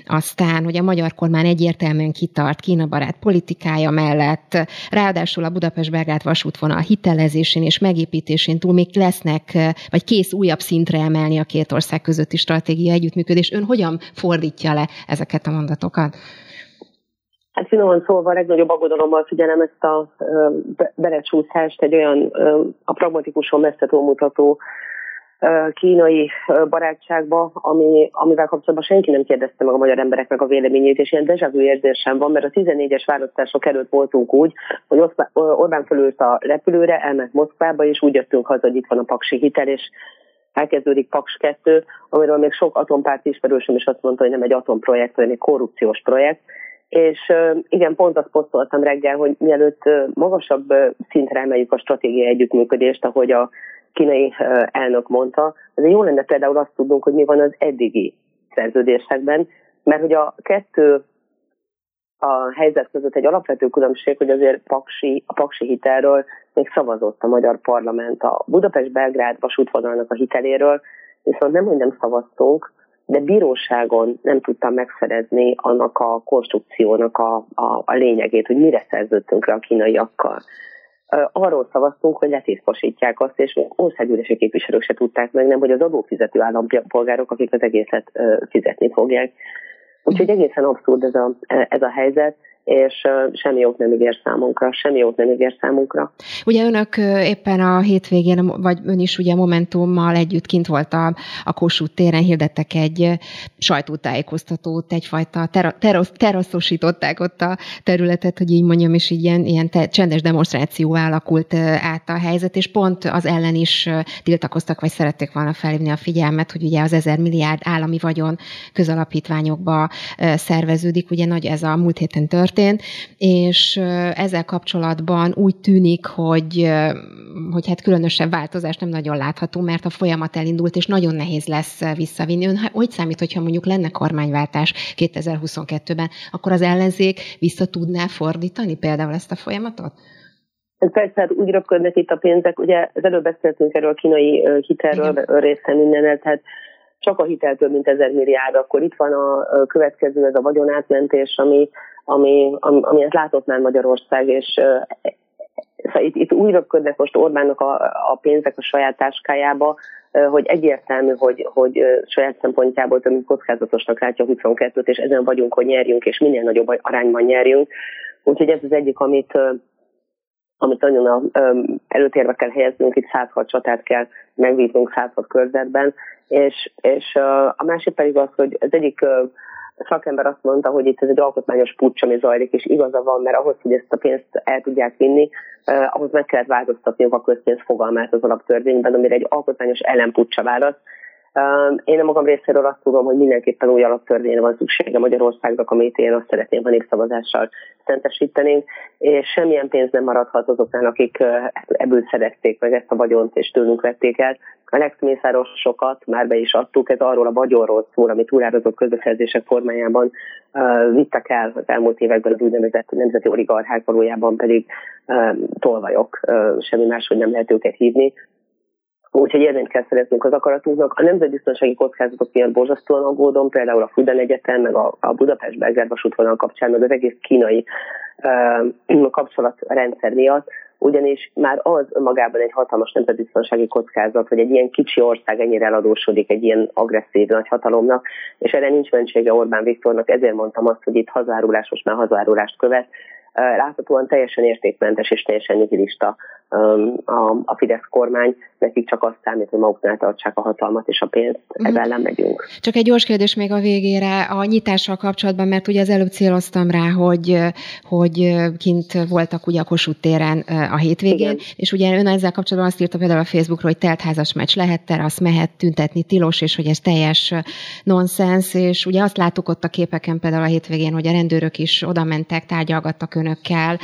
aztán, hogy a magyar kormány egyértelműen kitart Kína barát politikája mellett, ráadásul a Budapest-Belgrád vasútvonal hitelezésén és megépítésén túl még lesznek, vagy kész újabb szintre emelni a két ország közötti stratégia együttműködés. Ön hogyan fordítja le ezeket a mondatokat? Javaslatokat? Hát finoman szólva a legnagyobb aggodalommal figyelem ezt a belecsúszást egy olyan a pragmatikusan messze túlmutató kínai barátságba, ami, amivel kapcsolatban senki nem kérdezte meg a magyar embereknek a véleményét, és ilyen dejavű érzésem van, mert a 14-es választások előtt voltunk úgy, hogy Orbán fölült a repülőre, elment Moszkvába, és úgy jöttünk haza, hogy itt van a paksi hitel, és elkezdődik Paks 2, amiről még sok atompárt ismerősöm is azt mondta, hogy nem egy atomprojekt, hanem egy korrupciós projekt. És igen, pont azt posztoltam reggel, hogy mielőtt magasabb szintre emeljük a stratégiai együttműködést, ahogy a kínai elnök mondta, azért jó lenne például azt tudnunk, hogy mi van az eddigi szerződésekben, mert hogy a kettő a helyzet között egy alapvető különbség, hogy azért Paksi, a Paksi hitelről még szavazott a magyar parlament a Budapest-Belgrád vasútvonalnak a hiteléről, viszont nem, hogy nem szavaztunk, de bíróságon nem tudtam megszerezni annak a konstrukciónak a, a, a lényegét, hogy mire szerződtünk le a kínaiakkal. Arról szavaztunk, hogy letisztosítják azt, és országgyűlési képviselők se tudták meg, nem, hogy az adófizető állampolgárok, akik az egészet fizetni fogják. Úgyhogy egészen abszurd ez a, ez a helyzet, és semmi jót nem ígér számunkra, semmi jót nem ígér számunkra. Ugye önök éppen a hétvégén, vagy ön is ugye Momentummal együtt kint volt a, a Kossuth téren, hirdettek egy sajtótájékoztatót, egyfajta ter- teraszosították ott a területet, hogy így mondjam, és így ilyen, ilyen te, csendes demonstráció alakult át a helyzet, és pont az ellen is tiltakoztak, vagy szerették volna felhívni a figyelmet, hogy ugye az ezer milliárd állami vagyon közalapítványokba szerveződik, ugye nagy ez a múlt héten történt, és ezzel kapcsolatban úgy tűnik, hogy, hogy hát különösebb változás nem nagyon látható, mert a folyamat elindult, és nagyon nehéz lesz visszavinni. Ön hogy számít, hogyha mondjuk lenne kormányváltás 2022-ben, akkor az ellenzék vissza tudná fordítani például ezt a folyamatot? Persze, hát úgy röpködnek itt a pénzek, ugye az előbb beszéltünk erről a kínai hitelről részen mindennel, tehát csak a hitel több mint ezer milliárd, akkor itt van a következő, ez a vagyonátmentés, ami, ami, ami, ami ezt látott már Magyarország, és szóval itt, itt úgy röpködnek most Orbánnak a, a pénzek a saját táskájába, hogy egyértelmű, hogy, hogy saját szempontjából több kockázatosnak látja 22-t, és ezen vagyunk, hogy nyerjünk, és minél nagyobb arányban nyerjünk. Úgyhogy ez az egyik, amit, amit nagyon előtérbe kell helyeznünk, itt 106 csatát kell megvívnunk 106 körzetben, és, és a másik pedig az, hogy az egyik szakember azt mondta, hogy itt ez egy alkotmányos pucs, ami zajlik, és igaza van, mert ahhoz, hogy ezt a pénzt el tudják vinni, eh, ahhoz meg kellett változtatni a közpénz fogalmát az alaptörvényben, amire egy alkotmányos ellenpucsa válasz, én a magam részéről azt tudom, hogy mindenképpen új alaptörvényre van szüksége Magyarországnak, amit én azt szeretném, ha népszavazással szentesítenénk, és semmilyen pénz nem maradhat azoknál, akik ebből szerezték meg ezt a vagyont, és tőlünk vették el. A legmészárosokat már be is adtuk, ez arról a vagyonról szól, amit túlárazott közbeszerzések formájában uh, vittek el az elmúlt években az úgynevezett nemzeti oligarchák, valójában pedig tolvajok, uh, semmi máshogy nem lehet őket hívni úgyhogy érvényt kell szereznünk az akaratunknak. A nemzetbiztonsági kockázatok miatt borzasztóan aggódom, például a Fudan Egyetem, meg a, a Budapest-Belgrád vasútvonal kapcsán, meg az egész kínai uh, kapcsolatrendszer miatt, ugyanis már az magában egy hatalmas nemzetbiztonsági kockázat, hogy egy ilyen kicsi ország ennyire eladósodik egy ilyen agresszív nagy hatalomnak, és erre nincs mentsége Orbán Viktornak, ezért mondtam azt, hogy itt hazárulás most már hazárulást követ, láthatóan teljesen értékmentes és teljesen nihilista a, a Fidesz kormány, nekik csak azt számít, hogy maguknál tartsák a hatalmat és a pénzt, uh-huh. ezzel nem megyünk. Csak egy gyors kérdés még a végére a nyitással kapcsolatban, mert ugye az előbb céloztam rá, hogy, hogy kint voltak ugye a Kossuth téren a hétvégén, Igen. és ugye ön ezzel kapcsolatban azt írta például a Facebookról, hogy teltházas meccs lehet, azt mehet tüntetni tilos, és hogy ez teljes nonsens, és ugye azt láttuk ott a képeken például a hétvégén, hogy a rendőrök is oda mentek, tárgyalgattak önökkel,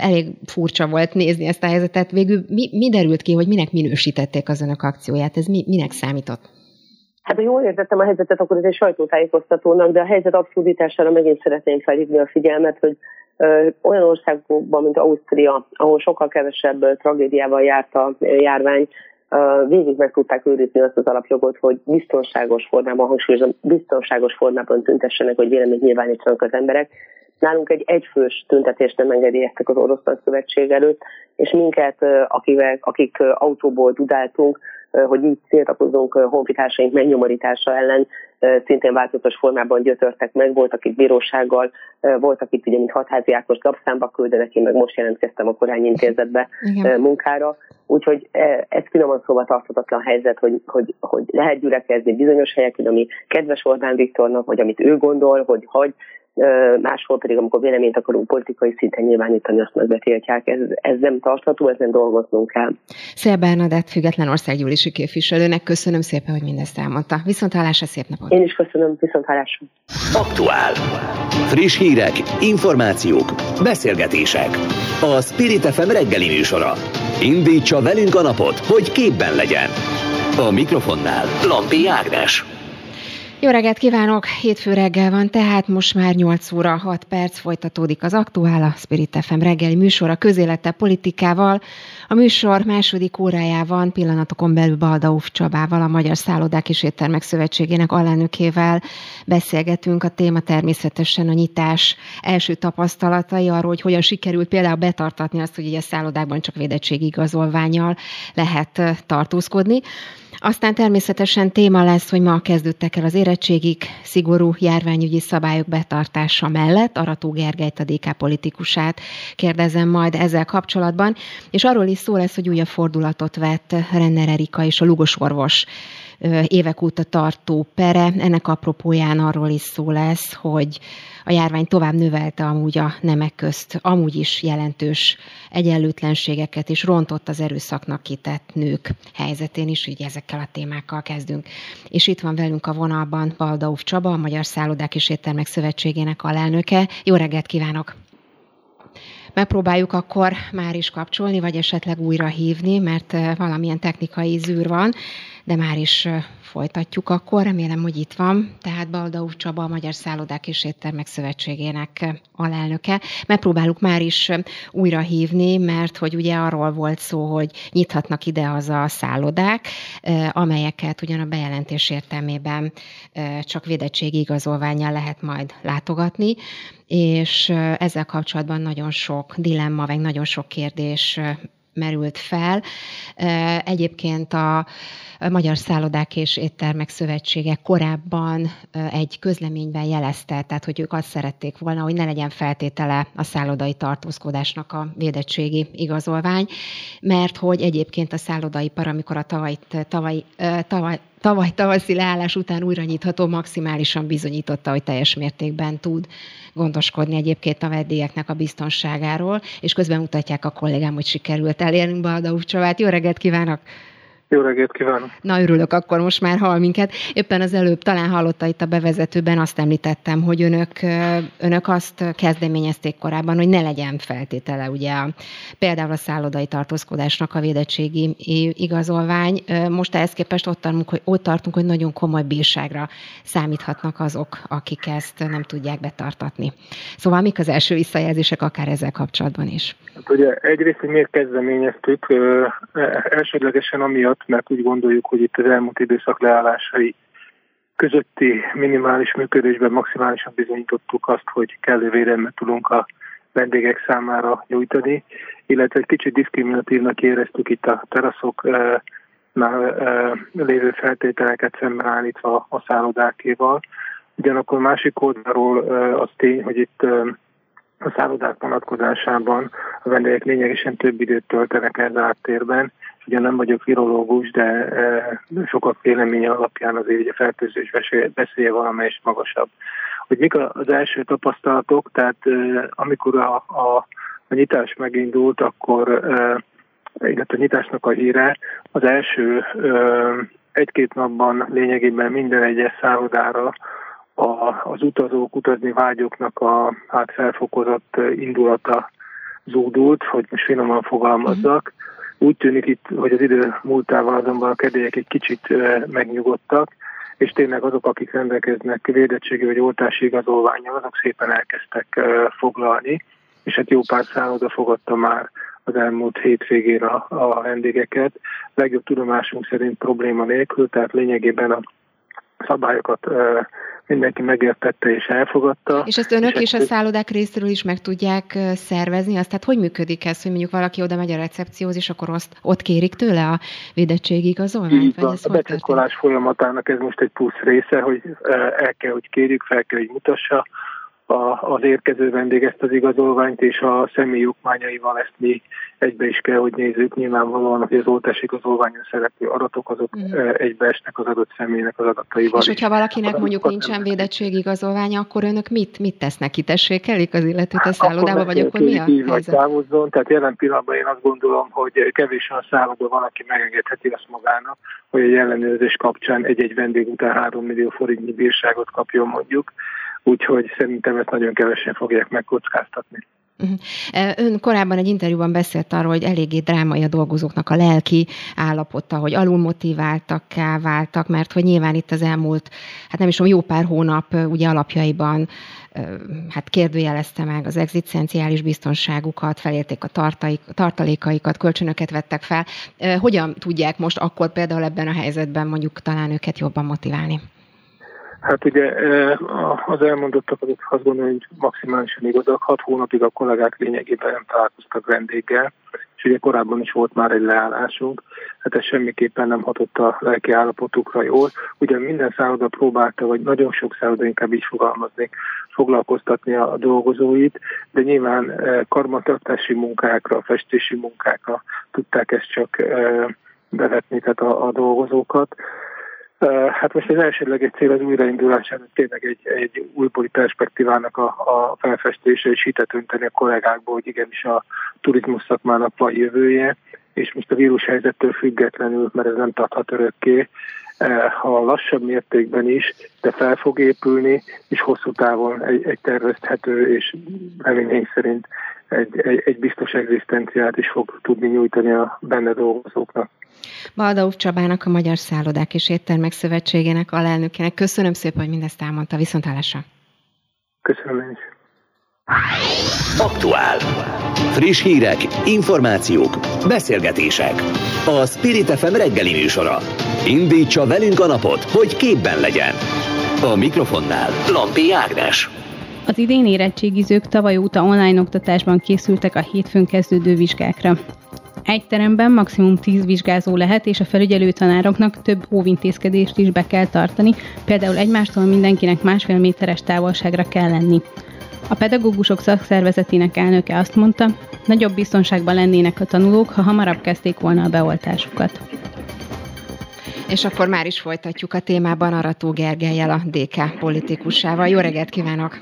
elég furcsa volt nézni ezt a helyzetet. Végül mi, mi derült ki, hogy minek minősítették az önök akcióját? Ez mi, minek számított? Hát, ha jól értettem a helyzetet, akkor ez egy sajtótájékoztatónak, de a helyzet abszurditására megint szeretném felhívni a figyelmet, hogy ö, olyan országokban, mint Ausztria, ahol sokkal kevesebb tragédiával járt a járvány, végig meg tudták őrizni azt az alapjogot, hogy biztonságos formában, hangsúlyozom, biztonságos formában tüntessenek, hogy véleményt nyilvánítsanak az emberek. Nálunk egy egyfős tüntetést nem engedélyeztek az Orosz Szövetség előtt, és minket, akivel, akik autóból dudáltunk, hogy így tiltakozunk honfitársaink megnyomorítása ellen, szintén változatos formában gyötörtek meg, voltak itt bírósággal, voltak itt ugye, mint hatházi Ákos lapszámba küldenek, én meg most jelentkeztem a korányintézetbe Igen. munkára, úgyhogy ez finoman szóval tarthatatlan helyzet, hogy, hogy, hogy lehet gyülekezni bizonyos helyeken, ami kedves Orbán Viktornak, vagy amit ő gondol, hogy hagy, máshol pedig, amikor véleményt akarunk politikai szinten nyilvánítani, azt megbetiltják. Ez, ez nem tartható, ezen dolgoznunk kell. Szia Bernadett, független országgyűlési képviselőnek köszönöm szépen, hogy mindezt elmondta. Viszont hálásra, szép napot! Én is köszönöm, viszont hálásra! Aktuál. Friss hírek, információk, beszélgetések. A Spirit FM reggeli műsora. Indítsa velünk a napot, hogy képben legyen. A mikrofonnál Lampi Ágnes. Jó reggelt kívánok! Hétfő reggel van, tehát most már 8 óra 6 perc folytatódik az aktuál, a Spirit FM reggeli műsor a közélete politikával. A műsor második órájában pillanatokon belül Baldauf Csabával, a Magyar Szállodák és Éttermek Szövetségének alelnökével beszélgetünk. A téma természetesen a nyitás első tapasztalatai arról, hogy hogyan sikerült például betartatni azt, hogy a szállodákban csak védettségigazolványjal lehet tartózkodni. Aztán természetesen téma lesz, hogy ma kezdődtek el az érettségig szigorú járványügyi szabályok betartása mellett Arató Gergelyt, a DK politikusát kérdezem majd ezzel kapcsolatban, és arról is szó lesz, hogy újabb fordulatot vett Renner Erika és a Lugos orvos évek óta tartó pere. Ennek apropóján arról is szó lesz, hogy a járvány tovább növelte amúgy a nemek közt amúgy is jelentős egyenlőtlenségeket, és rontott az erőszaknak kitett nők helyzetén is, így ezekkel a témákkal kezdünk. És itt van velünk a vonalban Baldauf Csaba, a Magyar Szállodák és Éttermek Szövetségének alelnöke. Jó reggelt kívánok! megpróbáljuk akkor már is kapcsolni, vagy esetleg újra hívni, mert valamilyen technikai zűr van de már is folytatjuk akkor. Remélem, hogy itt van. Tehát Baldaú Csaba, a Magyar Szállodák és Éttermek Szövetségének alelnöke. Megpróbáljuk már is újra hívni, mert hogy ugye arról volt szó, hogy nyithatnak ide az a szállodák, amelyeket ugyan a bejelentés értelmében csak védettségi igazolványjal lehet majd látogatni, és ezzel kapcsolatban nagyon sok dilemma, vagy nagyon sok kérdés merült fel. Egyébként a Magyar Szállodák és Éttermek Szövetsége korábban egy közleményben jelezte, tehát hogy ők azt szerették volna, hogy ne legyen feltétele a szállodai tartózkodásnak a védettségi igazolvány, mert hogy egyébként a szállodaipar, amikor a tavaly, tavaly, tavaly tavaly tavaszi leállás után újra nyitható, maximálisan bizonyította, hogy teljes mértékben tud gondoskodni egyébként a vendégeknek a biztonságáról, és közben mutatják a kollégám, hogy sikerült elérnünk Baldauf Csavát. Jó reggelt kívánok! Jó reggelt kívánok! Na, örülök, akkor most már hall minket. Éppen az előbb talán hallotta itt a bevezetőben, azt említettem, hogy önök, önök azt kezdeményezték korábban, hogy ne legyen feltétele, ugye például a szállodai tartózkodásnak a védettségi igazolvány. Most ehhez képest ott tartunk, hogy, ott tartunk, hogy nagyon komoly bírságra számíthatnak azok, akik ezt nem tudják betartatni. Szóval mik az első visszajelzések akár ezzel kapcsolatban is? Hát ugye egyrészt, hogy miért kezdeményeztük, elsődlegesen amiatt, miatt, mert úgy gondoljuk, hogy itt az elmúlt időszak leállásai közötti minimális működésben maximálisan bizonyítottuk azt, hogy kellő védelmet tudunk a vendégek számára nyújtani, illetve egy kicsit diszkriminatívnak éreztük itt a teraszoknál lévő feltételeket szemben állítva a szállodákéval. Ugyanakkor másik oldalról az tény, hogy itt a szállodák vonatkozásában a vendégek lényegesen több időt töltenek ez áttérben, Ugye nem vagyok virológus, de e, sokak véleménye alapján azért a fertőzés veszélye valamelyest magasabb. Hogy mik az első tapasztalatok, tehát e, amikor a, a, a nyitás megindult, akkor e, illetve a nyitásnak a híre az első egy-két napban lényegében minden egyes szállodára a, az utazók, utazni vágyoknak a hát felfokozott indulata zúdult, hogy most finoman fogalmazzak. Uh-huh úgy tűnik itt, hogy az idő múltával azonban a kedélyek egy kicsit megnyugodtak, és tényleg azok, akik rendelkeznek védettségi vagy oltási igazolványjal, azok szépen elkezdtek foglalni, és hát jó pár szálloda fogadta már az elmúlt hétvégén a, a vendégeket. Legjobb tudomásunk szerint probléma nélkül, tehát lényegében a szabályokat mindenki megértette és elfogadta. És ezt önök és, és a szállodák részéről is meg tudják szervezni? Azt tehát hogy működik ez, hogy mondjuk valaki oda megy a recepcióhoz, és akkor azt, ott kérik tőle a védettségi igazolványt? Vagy ez a becsekkolás folyamatának ez most egy plusz része, hogy el kell, hogy kérjük, fel kell, hogy mutassa a, az érkező vendég ezt az igazolványt, és a személy okmányaival ezt mi egybe is kell, hogy nézzük. Nyilvánvalóan, hogy az oltás igazolványon szereplő adatok, azok mm. egybeesnek az adott személynek az adataival. És hogyha valakinek mondjuk nincsen védettségigazolványa, akkor önök mit, mit tesznek? Kitessékelik az illetőt a szállodába, vagy akkor mi a helyzet? Távozzon, tehát jelen pillanatban én azt gondolom, hogy kevés a szálloda van, aki megengedheti azt magának, hogy egy ellenőrzés kapcsán egy-egy vendég után 3 millió forintnyi bírságot kapjon mondjuk úgyhogy szerintem ezt nagyon kevesen fogják megkockáztatni. Uh-huh. Ön korábban egy interjúban beszélt arról, hogy eléggé drámai a dolgozóknak a lelki állapota, hogy alulmotiváltakká váltak, mert hogy nyilván itt az elmúlt, hát nem is tudom, jó pár hónap ugye alapjaiban hát kérdőjelezte meg az egzisztenciális biztonságukat, felérték a tartalékaikat, kölcsönöket vettek fel. Hogyan tudják most akkor például ebben a helyzetben mondjuk talán őket jobban motiválni? Hát ugye e, az elmondottak azok azt gondolom, hogy maximálisan igazak. Hat hónapig a kollégák lényegében nem találkoztak vendéggel, és ugye korábban is volt már egy leállásunk, hát ez semmiképpen nem hatott a lelki állapotukra jól. Ugye minden szálloda próbálta, vagy nagyon sok szálloda inkább így fogalmazni, foglalkoztatni a dolgozóit, de nyilván eh, karmatartási munkákra, festési munkákra tudták ezt csak eh, bevetni, tehát a, a dolgozókat. Hát most az elsődleges cél az újraindulásának tényleg egy, egy újbóli perspektívának a, a felfestése, és hitet önteni a kollégákból, hogy igenis a turizmus szakmának van jövője, és most a vírushelyzettől függetlenül, mert ez nem tarthat örökké, ha lassabb mértékben is, de fel fog épülni, és hosszú távon egy, egy tervezhető és reményénk szerint egy, egy, egy biztos egzisztenciát is fog tudni nyújtani a benne dolgozóknak. Baldauf Csabának, a Magyar Szállodák és Éttermek Szövetségének alelnökének. Köszönöm szépen, hogy mindezt elmondta. Viszontlátásra! Köszönöm én is! Aktuál. Friss hírek, információk, beszélgetések. A Spirit FM reggeli műsora. Indítsa velünk a napot, hogy képben legyen. A mikrofonnál Lampi Ágnes. Az idén érettségizők tavaly óta online oktatásban készültek a hétfőn kezdődő vizsgákra. Egy teremben maximum 10 vizsgázó lehet, és a felügyelő tanároknak több óvintézkedést is be kell tartani, például egymástól mindenkinek másfél méteres távolságra kell lenni. A pedagógusok szakszervezetének elnöke azt mondta, nagyobb biztonságban lennének a tanulók, ha hamarabb kezdték volna a beoltásukat. És akkor már is folytatjuk a témában Arató Gergelyel, a DK politikusával. Jó reggelt kívánok!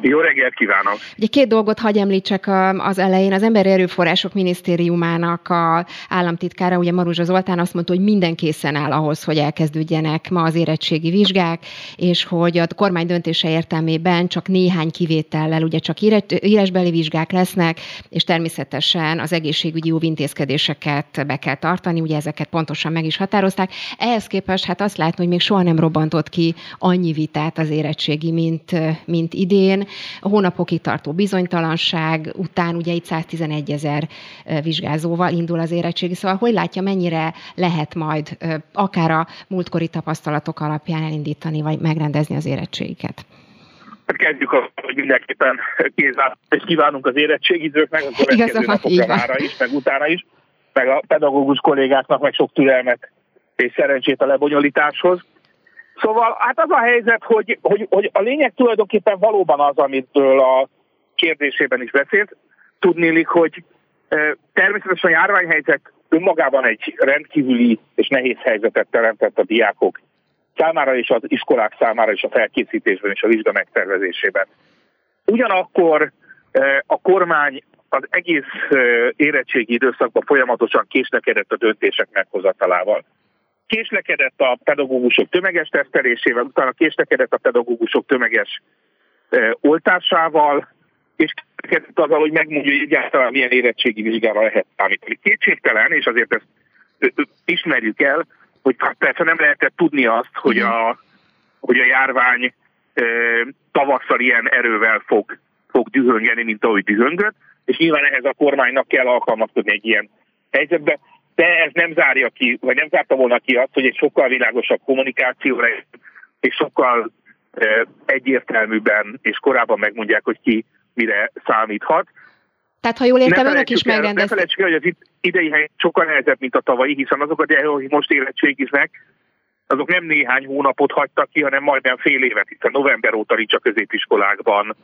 Jó reggelt kívánok! Ugye két dolgot hagy említsek az elején. Az Emberi Erőforrások Minisztériumának a államtitkára, ugye Maruzsa Zoltán azt mondta, hogy minden készen áll ahhoz, hogy elkezdődjenek ma az érettségi vizsgák, és hogy a kormány döntése értelmében csak néhány kivétellel, ugye csak írásbeli vizsgák lesznek, és természetesen az egészségügyi óvintézkedéseket be kell tartani, ugye ezeket pontosan meg is határozták. Ehhez képest hát azt látni, hogy még soha nem robbantott ki annyi vitát az érettségi, mint, mint idén. A hónapokig tartó bizonytalanság után ugye itt 111 ezer vizsgázóval indul az érettségi, szóval hogy látja, mennyire lehet majd akár a múltkori tapasztalatok alapján elindítani, vagy megrendezni az érettségiket? Hát kezdjük, hogy mindenképpen és kívánunk az érettségizőknek, a következő napokra mára is, meg utána is, meg a pedagógus kollégáknak meg sok türelmet és szerencsét a lebonyolításhoz. Szóval hát az a helyzet, hogy, hogy, hogy a lényeg tulajdonképpen valóban az, amitől a kérdésében is beszélt. Tudnélik, hogy természetesen a járványhelyzet önmagában egy rendkívüli és nehéz helyzetet teremtett a diákok számára és az iskolák számára is a felkészítésben és a vizsga megtervezésében. Ugyanakkor a kormány az egész érettségi időszakban folyamatosan késlekedett a döntések meghozatalával késlekedett a pedagógusok tömeges tesztelésével, utána késlekedett a pedagógusok tömeges e, oltásával, és késlekedett azzal, hogy megmondja, hogy egyáltalán milyen érettségi vizsgára lehet számítani. Kétségtelen, és azért ezt ismerjük el, hogy persze nem lehetett tudni azt, hogy a, hogy a járvány e, tavasszal ilyen erővel fog, fog dühöngeni, mint ahogy dühöngött, és nyilván ehhez a kormánynak kell alkalmazkodni egy ilyen helyzetbe de ez nem zárja ki, vagy nem zárta volna ki azt, hogy egy sokkal világosabb kommunikációra és sokkal egyértelműben és korábban megmondják, hogy ki mire számíthat. Tehát ha jól értem, önök is megrendezték. Ne felejtsük el, hogy az idei hely sokkal nehezebb, mint a tavalyi, hiszen azok a gyerekek, akik most érettségiznek, azok nem néhány hónapot hagytak ki, hanem majdnem fél évet, hiszen november óta nincs a középiskolákban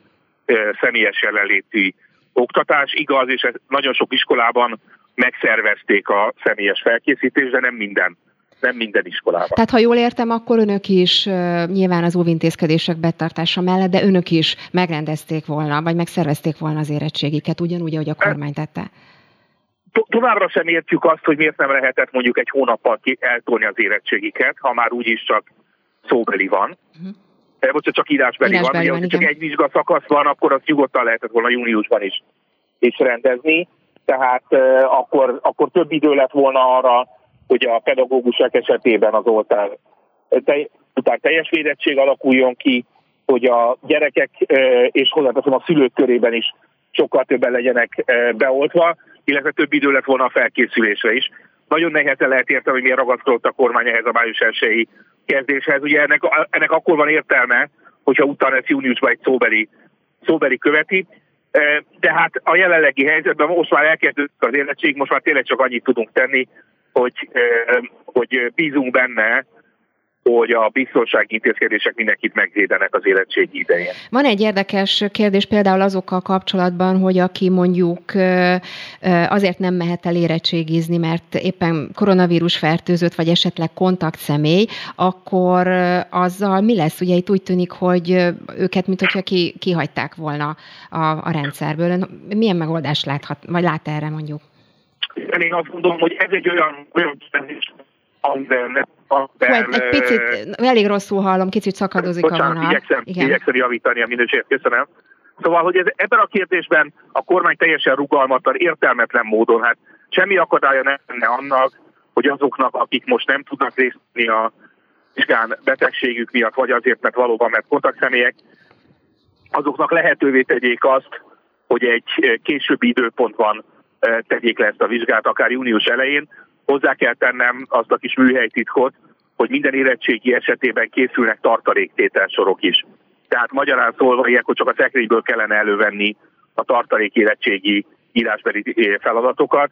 személyes jelenléti oktatás. Igaz, és ez nagyon sok iskolában megszervezték a személyes felkészítést, de nem minden nem minden iskolában. Tehát ha jól értem, akkor önök is nyilván az óvintézkedések betartása mellett, de önök is megrendezték volna, vagy megszervezték volna az érettségiket, ugyanúgy, ahogy a kormány tette. Továbbra sem értjük azt, hogy miért nem lehetett mondjuk egy hónappal eltolni az érettségiket, ha már úgyis csak szóbeli van. Uh-huh. Most csak írásbeli, írásbeli van. van Ugye, csak egy vizsga szakasz van, akkor azt nyugodtan lehetett volna júniusban is, is rendezni tehát akkor, akkor több idő lett volna arra, hogy a pedagógusok esetében az oltár után teljes védettség alakuljon ki, hogy a gyerekek és hozzáteszem a szülők körében is sokkal többen legyenek beoltva, illetve több idő lett volna a felkészülésre is. Nagyon nehezen lehet érteni, hogy miért ragaszkodott a kormány ehhez a május 1 kezdéshez. Ugye ennek, ennek akkor van értelme, hogyha utána ezt júniusban egy szóbeli, szóbeli követi, Tehát a jelenlegi helyzetben most már elkezdődött az életség, most már tényleg csak annyit tudunk tenni, hogy, hogy bízunk benne, hogy a biztonsági intézkedések mindenkit megvédenek az érettségi idején. Van egy érdekes kérdés például azokkal kapcsolatban, hogy aki mondjuk azért nem mehet el érettségizni, mert éppen koronavírus fertőzött, vagy esetleg kontaktszemély, akkor azzal mi lesz? Ugye itt úgy tűnik, hogy őket, mint hogyha ki, kihagyták volna a, a rendszerből. Milyen megoldást láthat, vagy lát erre mondjuk? Én azt gondolom, hogy ez egy olyan, olyan kérdés, amiben egy, egy picit, elég rosszul hallom, kicsit szakadozik bocsánat, a vonal. Igyekszem, Igen. igyekszem javítani a minőséget, köszönöm. Szóval, hogy ez, ebben a kérdésben a kormány teljesen rugalmatlan, értelmetlen módon, hát semmi akadálya nem lenne annak, hogy azoknak, akik most nem tudnak részt venni a vizsgán betegségük miatt, vagy azért, mert valóban mert kontaktszemélyek, azoknak lehetővé tegyék azt, hogy egy későbbi időpontban eh, tegyék le ezt a vizsgát, akár június elején, Hozzá kell tennem azt a kis műhelytitkot, hogy minden érettségi esetében készülnek tartaléktételsorok is. Tehát magyarán szólva ilyenkor csak a szekrényből kellene elővenni a tartalék érettségi írásbeli eh, feladatokat.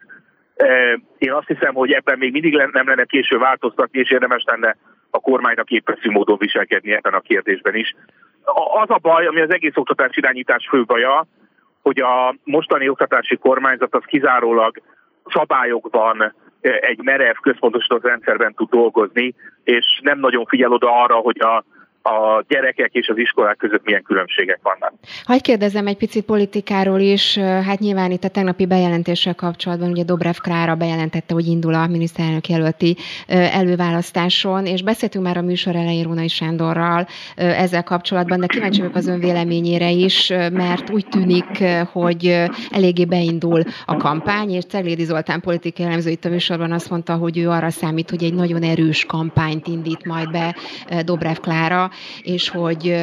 Eh, én azt hiszem, hogy ebben még mindig nem lenne késő változtatni, és érdemes lenne a kormánynak képeszű módon viselkedni ebben a kérdésben is. Az a baj, ami az egész oktatás irányítás fő baja, hogy a mostani oktatási kormányzat az kizárólag szabályokban, egy merev központosított rendszerben tud dolgozni, és nem nagyon figyel oda arra, hogy a a gyerekek és az iskolák között milyen különbségek vannak. Hagy kérdezem egy picit politikáról is, hát nyilván itt a tegnapi bejelentéssel kapcsolatban, ugye Dobrev Klára bejelentette, hogy indul a miniszterelnök jelölti előválasztáson, és beszéltünk már a műsor elején Rónai Sándorral ezzel kapcsolatban, de kíváncsi vagyok az ön véleményére is, mert úgy tűnik, hogy eléggé beindul a kampány, és Ceglédi Zoltán politikai elemző itt a műsorban azt mondta, hogy ő arra számít, hogy egy nagyon erős kampányt indít majd be Dobrev Klára, és hogy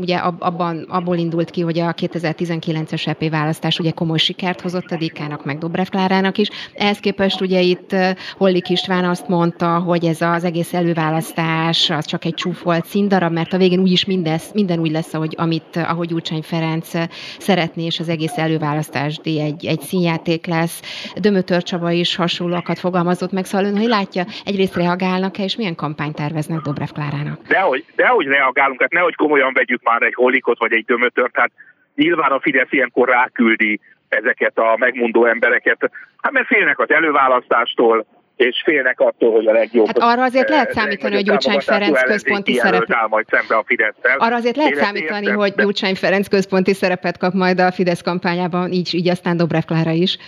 ugye abban, abból indult ki, hogy a 2019-es EP választás ugye komoly sikert hozott a Dikának, meg Dobrev Klárának is. Ehhez képest ugye itt Hollik István azt mondta, hogy ez az egész előválasztás az csak egy csúfolt színdarab, mert a végén úgyis mindez, minden úgy lesz, ahogy, amit, ahogy Úrcsány Ferenc szeretné, és az egész előválasztás egy, egy színjáték lesz. Dömötör Csaba is hasonlóakat fogalmazott meg, szóval ön, hogy látja, egyrészt reagálnak-e, és milyen kampányt terveznek Dobrev Klárának? Dehogy, dehogy reagálunk, hát nehogy komolyan vegyük már egy holikot vagy egy dömötört, hát nyilván a Fidesz ilyenkor ráküldi ezeket a megmondó embereket, hát mert félnek az előválasztástól, és félnek attól, hogy a legjobb. Hát arra azért lehet számítani, hogy Gyurcsány Ferenc központi szerepet. majd szembe a Fidesz-tel. Arra azért lehet számítani, értem, hogy Gyurcsány Ferenc központi szerepet kap majd a Fidesz kampányában, így, így aztán Dobrev Klára is.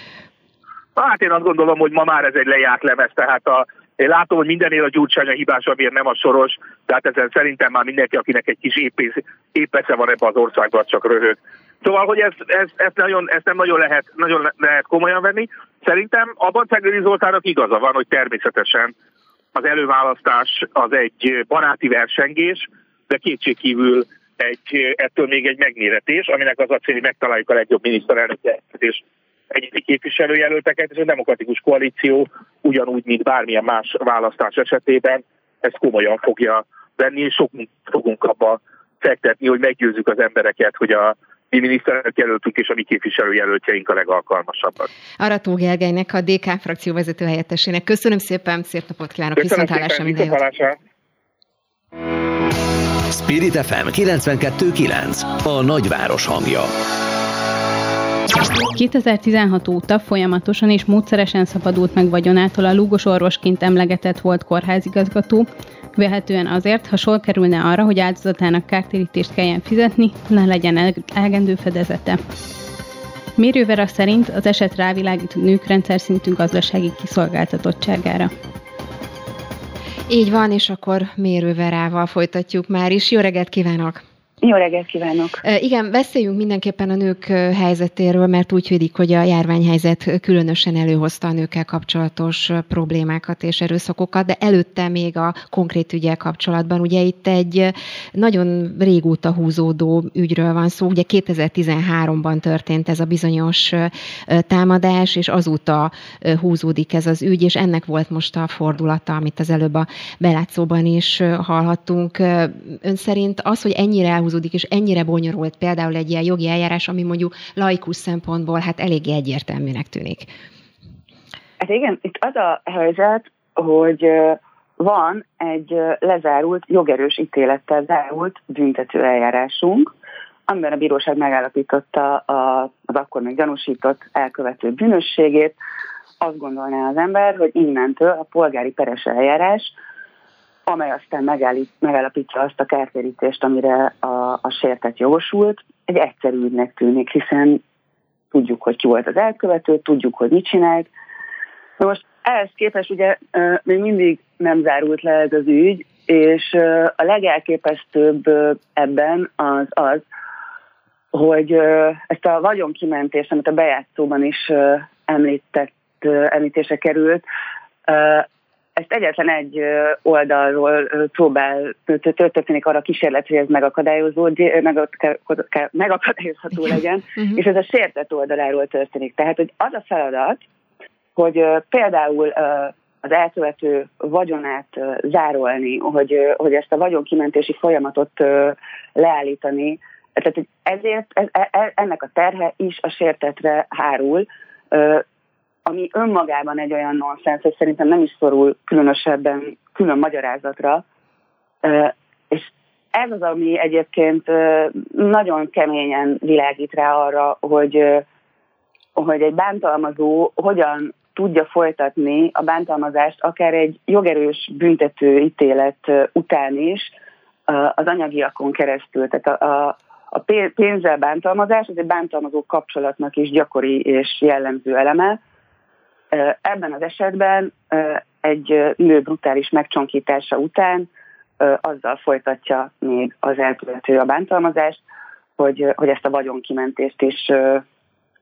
Hát én azt gondolom, hogy ma már ez egy lejárt lemez, tehát a én látom, hogy mindenél a gyurcsány a hibás, amiért nem a soros, tehát ezen szerintem már mindenki, akinek egy kis épész, épesze van ebbe az országban, csak röhög. Szóval, hogy ezt, ezt, ezt, nagyon, ezt nem nagyon lehet, nagyon lehet komolyan venni. Szerintem abban Ceglédi Zoltának igaza van, hogy természetesen az előválasztás az egy baráti versengés, de kétségkívül egy, ettől még egy megméretés, aminek az a cél, hogy megtaláljuk a legjobb miniszterelnöket, és egyedi képviselőjelölteket, és a demokratikus koalíció ugyanúgy, mint bármilyen más választás esetében ezt komolyan fogja venni, és sok fogunk abba fektetni, hogy meggyőzzük az embereket, hogy a mi miniszterelnök jelöltünk és a mi képviselőjelöltjeink a legalkalmasabbak. Arató Gergelynek, a DK frakció vezető helyettesének. Köszönöm szépen, szép napot kívánok, viszontlátásra minden jót. Spirit FM 92.9 A nagyváros hangja. 2016 óta folyamatosan és módszeresen szabadult meg vagyonától a lúgos orvosként emlegetett volt kórházigazgató, Véhetően azért, ha sor kerülne arra, hogy áldozatának kártérítést kelljen fizetni, ne legyen elegendő fedezete. Mérővera szerint az eset rávilágít a nők rendszer szintű gazdasági kiszolgáltatottságára. Így van, és akkor mérőverával folytatjuk már is. Jó reggelt kívánok! Jó reggelt kívánok! Igen, beszéljünk mindenképpen a nők helyzetéről, mert úgy védik, hogy a járványhelyzet különösen előhozta a nőkkel kapcsolatos problémákat és erőszakokat, de előtte még a konkrét ügyel kapcsolatban. Ugye itt egy nagyon régóta húzódó ügyről van szó. Ugye 2013-ban történt ez a bizonyos támadás, és azóta húzódik ez az ügy, és ennek volt most a fordulata, amit az előbb a belátszóban is hallhattunk. Ön szerint az, hogy ennyire húzódik, és ennyire bonyolult például egy ilyen jogi eljárás, ami mondjuk laikus szempontból hát eléggé egyértelműnek tűnik. Hát igen, itt az a helyzet, hogy van egy lezárult, jogerős ítélettel zárult büntető eljárásunk, amiben a bíróság megállapította az akkor még gyanúsított elkövető bűnösségét. Azt gondolná az ember, hogy innentől a polgári peres eljárás, amely aztán megállít, megállapítja azt a kártérítést, amire a, a sértett jogosult, egy egyszerű ügynek tűnik, hiszen tudjuk, hogy ki volt az elkövető, tudjuk, hogy mit csinált. Na most ehhez képest ugye még mindig nem zárult le ez az ügy, és a legelképesztőbb ebben az az, hogy ezt a vagyonkimentést, amit a bejátszóban is említett, említése került, ezt egyetlen egy oldalról próbál, történik arra kísérlet, hogy ez megakadályozható legyen, uh-huh. és ez a sértett oldaláról történik. Tehát, hogy az a feladat, hogy például az elkövető vagyonát zárolni, hogy, hogy ezt a vagyonkimentési folyamatot leállítani, tehát ezért ez, e, e, ennek a terhe is a sértetre hárul, ami önmagában egy olyan nonsens, hogy szerintem nem is szorul különösebben külön magyarázatra, és ez az, ami egyébként nagyon keményen világít rá arra, hogy, hogy egy bántalmazó hogyan tudja folytatni a bántalmazást akár egy jogerős büntető ítélet után is az anyagiakon keresztül. Tehát a, a, a pénzzel bántalmazás az egy bántalmazó kapcsolatnak is gyakori és jellemző eleme. Ebben az esetben egy nő brutális megcsonkítása után azzal folytatja még az elkövető a bántalmazást, hogy, hogy ezt a vagyonkimentést is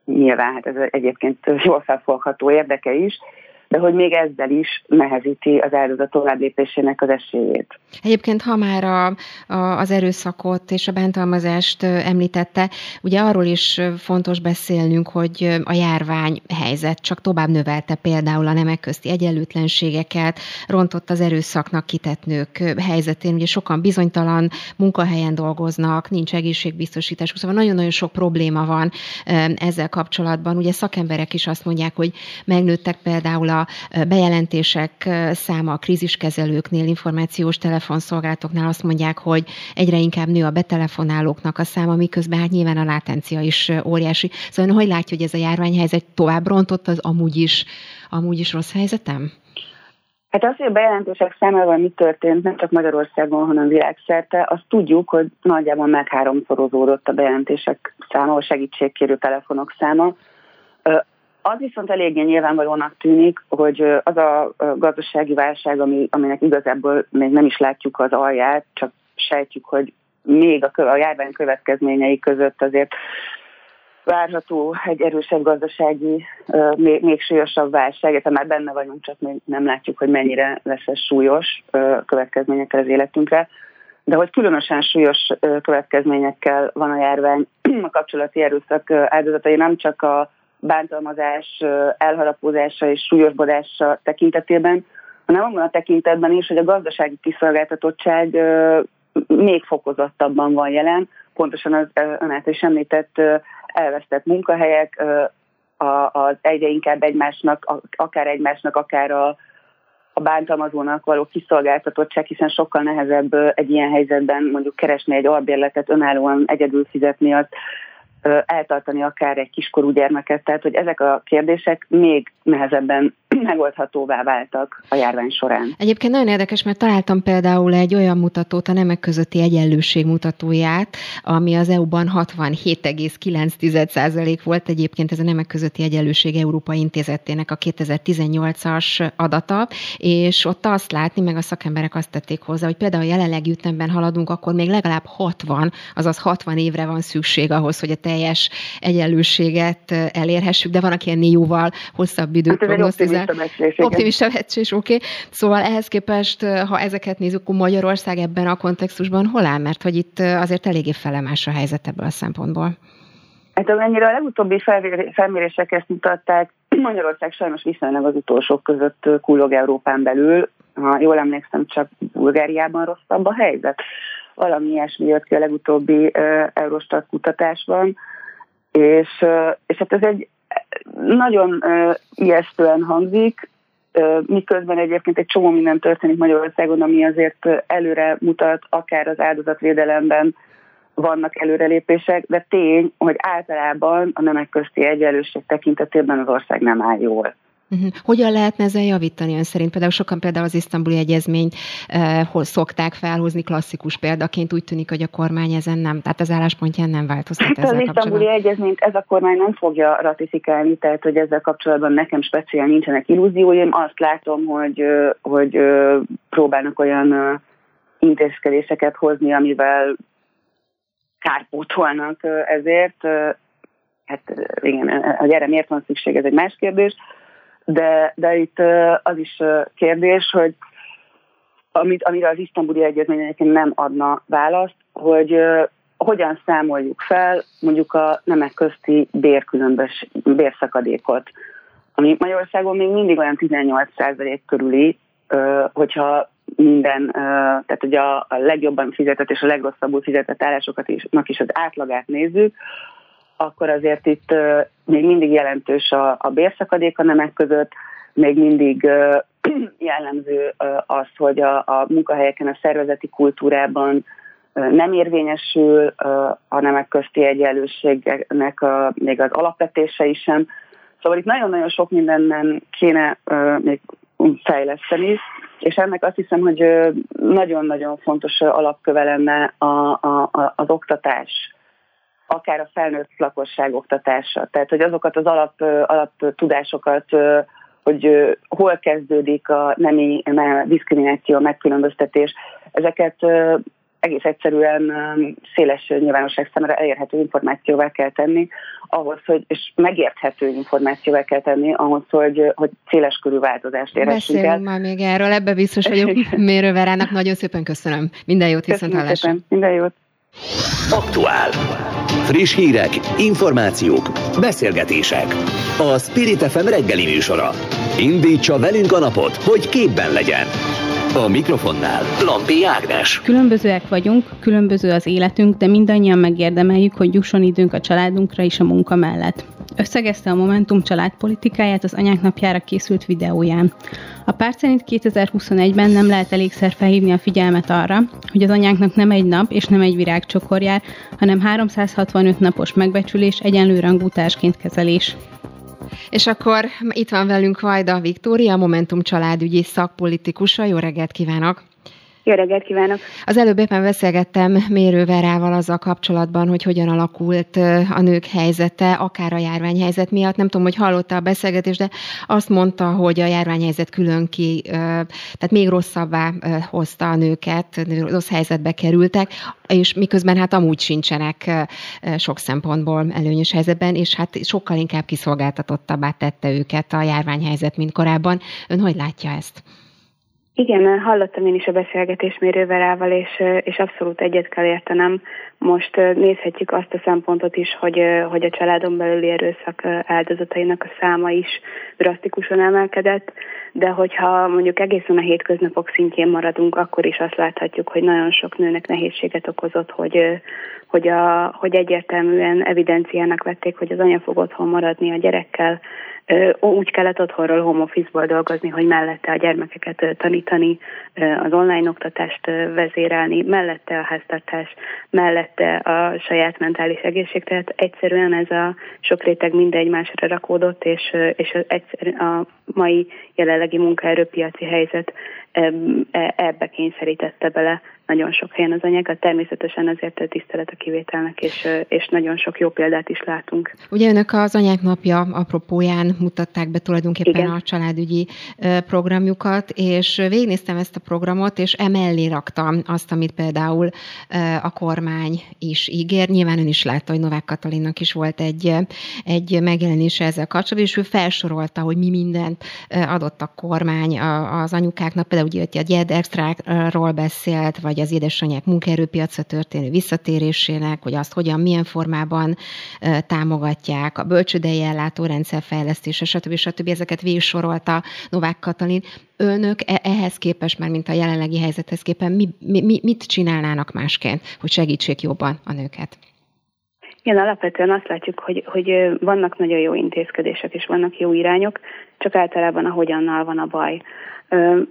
nyilván hát ez egyébként jól felfogható érdeke is, de hogy még ezzel is nehezíti az áldozat továbblépésének az esélyét. Egyébként, ha már a, a, az erőszakot és a bántalmazást említette, ugye arról is fontos beszélnünk, hogy a járvány helyzet csak tovább növelte például a nemek közti egyenlőtlenségeket, rontott az erőszaknak kitett nők helyzetén. Ugye sokan bizonytalan munkahelyen dolgoznak, nincs egészségbiztosítás, szóval nagyon-nagyon sok probléma van ezzel kapcsolatban. Ugye szakemberek is azt mondják, hogy megnőttek például a bejelentések száma a kríziskezelőknél, információs telefonszolgálatoknál azt mondják, hogy egyre inkább nő a betelefonálóknak a száma, miközben hát nyilván a látencia is óriási. Szóval hogy látja, hogy ez a járványhelyzet tovább rontott az amúgy is, amúgy is rossz helyzetem? Hát az, hogy a bejelentések számával mi történt, nem csak Magyarországon, hanem világszerte, azt tudjuk, hogy nagyjából meg háromszorozódott a bejelentések száma, a segítségkérő telefonok száma. Az viszont eléggé nyilvánvalónak tűnik, hogy az a gazdasági válság, ami, aminek igazából még nem is látjuk az alját, csak sejtjük, hogy még a, a járvány következményei között azért várható egy erősebb gazdasági, még, még súlyosabb válság, illetve már benne vagyunk, csak még nem látjuk, hogy mennyire lesz ez súlyos következményekkel az életünkre. De hogy különösen súlyos következményekkel van a járvány, a kapcsolati erőszak áldozatai nem csak a bántalmazás elharapózása és súlyosbodása tekintetében, hanem abban a tekintetben is, hogy a gazdasági kiszolgáltatottság még fokozottabban van jelen, pontosan az ön által is említett elvesztett munkahelyek, az egyre inkább egymásnak, akár egymásnak, akár a, a bántalmazónak való kiszolgáltatottság, hiszen sokkal nehezebb egy ilyen helyzetben mondjuk keresni egy albérletet, önállóan egyedül fizetni azt, eltartani akár egy kiskorú gyermeket, tehát hogy ezek a kérdések még nehezebben megoldhatóvá váltak a járvány során. Egyébként nagyon érdekes, mert találtam például egy olyan mutatót, a nemek közötti egyenlőség mutatóját, ami az EU-ban 67,9% volt egyébként ez a nemek közötti egyenlőség Európai Intézetének a 2018-as adata, és ott azt látni, meg a szakemberek azt tették hozzá, hogy például jelenleg ütemben haladunk, akkor még legalább 60, azaz 60 évre van szükség ahhoz, hogy a teljes egyenlőséget elérhessük, de van, aki ennél jóval hosszabb időt hát Optimista becslés, oké. Okay. Szóval ehhez képest, ha ezeket nézzük, akkor Magyarország ebben a kontextusban hol áll? Mert hogy itt azért eléggé felemás a helyzet ebből a szempontból. Hát amennyire a legutóbbi felmérések ezt mutatták, Magyarország sajnos viszonylag az utolsók között kullog Európán belül. Ha jól emlékszem, csak Bulgáriában rosszabb a helyzet. valami ilyesmi jött ki a legutóbbi Eurostat kutatásban, és, és hát ez egy nagyon ijesztően hangzik, miközben egyébként egy csomó minden történik Magyarországon, ami azért előre mutat, akár az áldozatvédelemben vannak előrelépések, de tény, hogy általában a nemek közti egyenlőség tekintetében az ország nem áll jól. Uh-huh. Hogyan lehetne ezzel javítani ön szerint? Például sokan például az isztambuli egyezményt eh, szokták felhozni klasszikus példaként, úgy tűnik, hogy a kormány ezen nem, tehát az álláspontján nem változtat hát ezzel Az isztambuli egyezményt ez a kormány nem fogja ratifikálni, tehát hogy ezzel kapcsolatban nekem speciál nincsenek illúzióim. Azt látom, hogy, hogy próbálnak olyan intézkedéseket hozni, amivel kárpótolnak ezért. Hát igen, hogy erre miért van szükség, ez egy más kérdés de, de itt az is kérdés, hogy amit, amire az isztambuli egyezmény egyébként nem adna választ, hogy hogyan számoljuk fel mondjuk a nemek közti bérkülönbös bérszakadékot, ami Magyarországon még mindig olyan 18% körüli, hogyha minden, tehát ugye a, legjobban fizetett és a legrosszabbul fizetett állásokat is, is az átlagát nézzük, akkor azért itt még mindig jelentős a, a bérszakadék a nemek között, még mindig jellemző az, hogy a, a munkahelyeken, a szervezeti kultúrában nem érvényesül a nemek közti egyenlőségnek a, még az alapvetései sem. Szóval itt nagyon-nagyon sok mindenben kéne még fejleszteni, és ennek azt hiszem, hogy nagyon-nagyon fontos alapköve lenne a, a, a, az oktatás akár a felnőtt lakosság oktatása. Tehát, hogy azokat az alap, alap tudásokat, hogy hol kezdődik a nemi diszkrimináció, megkülönböztetés, ezeket egész egyszerűen széles nyilvánosság számára elérhető információvá kell tenni, ahhoz, hogy, és megérthető információvá kell tenni, ahhoz, hogy, hogy széles körű változást érhessünk el. már még erről, ebbe biztos vagyok. Mérőverának nagyon szépen köszönöm. Minden jót, viszont hallásra. Minden jót. Aktuál. Friss hírek, információk, beszélgetések. A Spirit FM reggeli műsora. Indítsa velünk a napot, hogy képben legyen. A mikrofonnál Lampi Ágnes. Különbözőek vagyunk, különböző az életünk, de mindannyian megérdemeljük, hogy jusson időnk a családunkra és a munka mellett. Összegezte a Momentum családpolitikáját az anyák napjára készült videóján. A párt szerint 2021-ben nem lehet elégszer felhívni a figyelmet arra, hogy az anyáknak nem egy nap és nem egy virágcsokor jár, hanem 365 napos megbecsülés, egyenlő rangú társként kezelés. És akkor itt van velünk Vajda Viktória, Momentum családügyi szakpolitikusa. Jó reggelt kívánok! Jó reggelt kívánok! Az előbb éppen beszélgettem Mérő Verával azzal kapcsolatban, hogy hogyan alakult a nők helyzete, akár a járványhelyzet miatt. Nem tudom, hogy hallotta a beszélgetést, de azt mondta, hogy a járványhelyzet külön ki, tehát még rosszabbá hozta a nőket, rossz helyzetbe kerültek, és miközben hát amúgy sincsenek sok szempontból előnyös helyzetben, és hát sokkal inkább kiszolgáltatottabbá tette őket a járványhelyzet, mint korábban. Ön hogy látja ezt? Igen, hallottam én is a beszélgetés mérőverával, és, és abszolút egyet kell értenem. Most nézhetjük azt a szempontot is, hogy, hogy a családon belüli erőszak áldozatainak a száma is drasztikusan emelkedett, de hogyha mondjuk egészen a hétköznapok szintjén maradunk, akkor is azt láthatjuk, hogy nagyon sok nőnek nehézséget okozott, hogy, hogy, a, hogy egyértelműen evidenciának vették, hogy az anya fog otthon maradni a gyerekkel, úgy kellett otthonról home office dolgozni, hogy mellette a gyermekeket tanítani, az online oktatást vezérelni, mellette a háztartás, mellette a saját mentális egészség, tehát egyszerűen ez a sok réteg mind egymásra rakódott, és, és a mai jelenlegi munkaerőpiaci helyzet e, ebbe kényszerítette bele nagyon sok helyen az anyákat. Természetesen azért tisztelet a kivételnek, és, és nagyon sok jó példát is látunk. Ugye önök az anyák napja apropóján mutatták be tulajdonképpen Igen. a családügyi programjukat, és végignéztem ezt a programot, és emellé raktam azt, amit például a kormány is ígér. Nyilván ön is látta, hogy Novák Katalinnak is volt egy, egy megjelenése ezzel kapcsolatban, és ő felsorolta, hogy mi mindent adott a kormány az anyukáknak, például ugye a gyed extrákról beszélt, vagy vagy az édesanyák munkaerőpiacra történő visszatérésének, hogy azt hogyan, milyen formában támogatják, a bölcsődei ellátórendszer fejlesztése, stb. stb. Ezeket végigsorolta Novák Katalin. Önök e-, ehhez képest, már mint a jelenlegi helyzethez képest, mi, mi, mit csinálnának másként, hogy segítsék jobban a nőket? Igen, alapvetően azt látjuk, hogy, hogy vannak nagyon jó intézkedések, és vannak jó irányok, csak általában a hogyannal van a baj.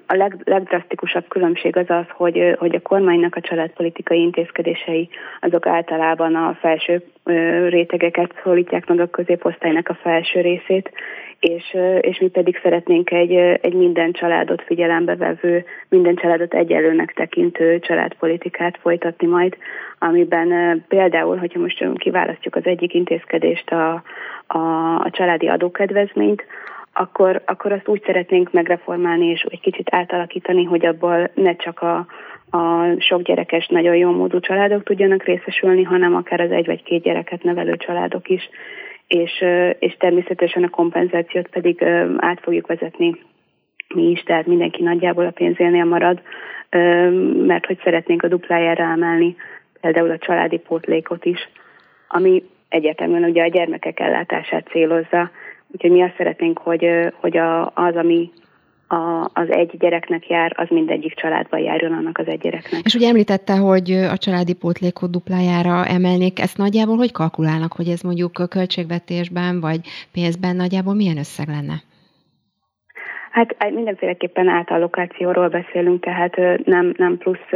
A leg, legdrasztikusabb különbség az az, hogy, hogy a kormánynak a családpolitikai intézkedései azok általában a felső rétegeket szólítják meg a középosztálynak a felső részét, és, és mi pedig szeretnénk egy, egy minden családot figyelembe vevő, minden családot egyelőnek tekintő családpolitikát folytatni majd, amiben például, hogyha most kiválasztjuk az egyik intézkedést, a, a, a családi adókedvezményt, akkor, akkor azt úgy szeretnénk megreformálni és egy kicsit átalakítani, hogy abból ne csak a, a sok gyerekes, nagyon jó módú családok tudjanak részesülni, hanem akár az egy vagy két gyereket nevelő családok is. És, és természetesen a kompenzációt pedig át fogjuk vezetni mi is, tehát mindenki nagyjából a pénzénél marad, mert hogy szeretnénk a duplájára emelni például a családi pótlékot is, ami egyetemben ugye a gyermekek ellátását célozza, Úgyhogy mi azt szeretnénk, hogy, hogy a, az, ami a, az egy gyereknek jár, az mindegyik családban járjon annak az egy gyereknek. És ugye említette, hogy a családi pótlékot duplájára emelnék, ezt nagyjából hogy kalkulálnak, hogy ez mondjuk a költségvetésben vagy pénzben nagyjából milyen összeg lenne? Hát mindenféleképpen átallokációról beszélünk, tehát nem, nem plusz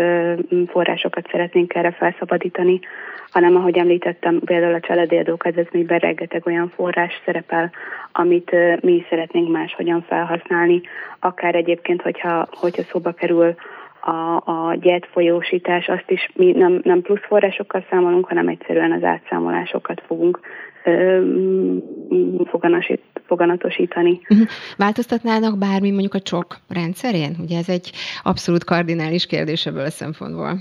forrásokat szeretnénk erre felszabadítani, hanem ahogy említettem, például a családi adókedvezményben rengeteg olyan forrás szerepel, amit mi szeretnénk máshogyan felhasználni, akár egyébként, hogyha, hogyha szóba kerül a, a gyert folyósítás, azt is mi nem, nem plusz forrásokkal számolunk, hanem egyszerűen az átszámolásokat fogunk foganatosítani. Uh-huh. Változtatnának bármi mondjuk a csok rendszerén? Ugye ez egy abszolút kardinális kérdés ebből a szempontból.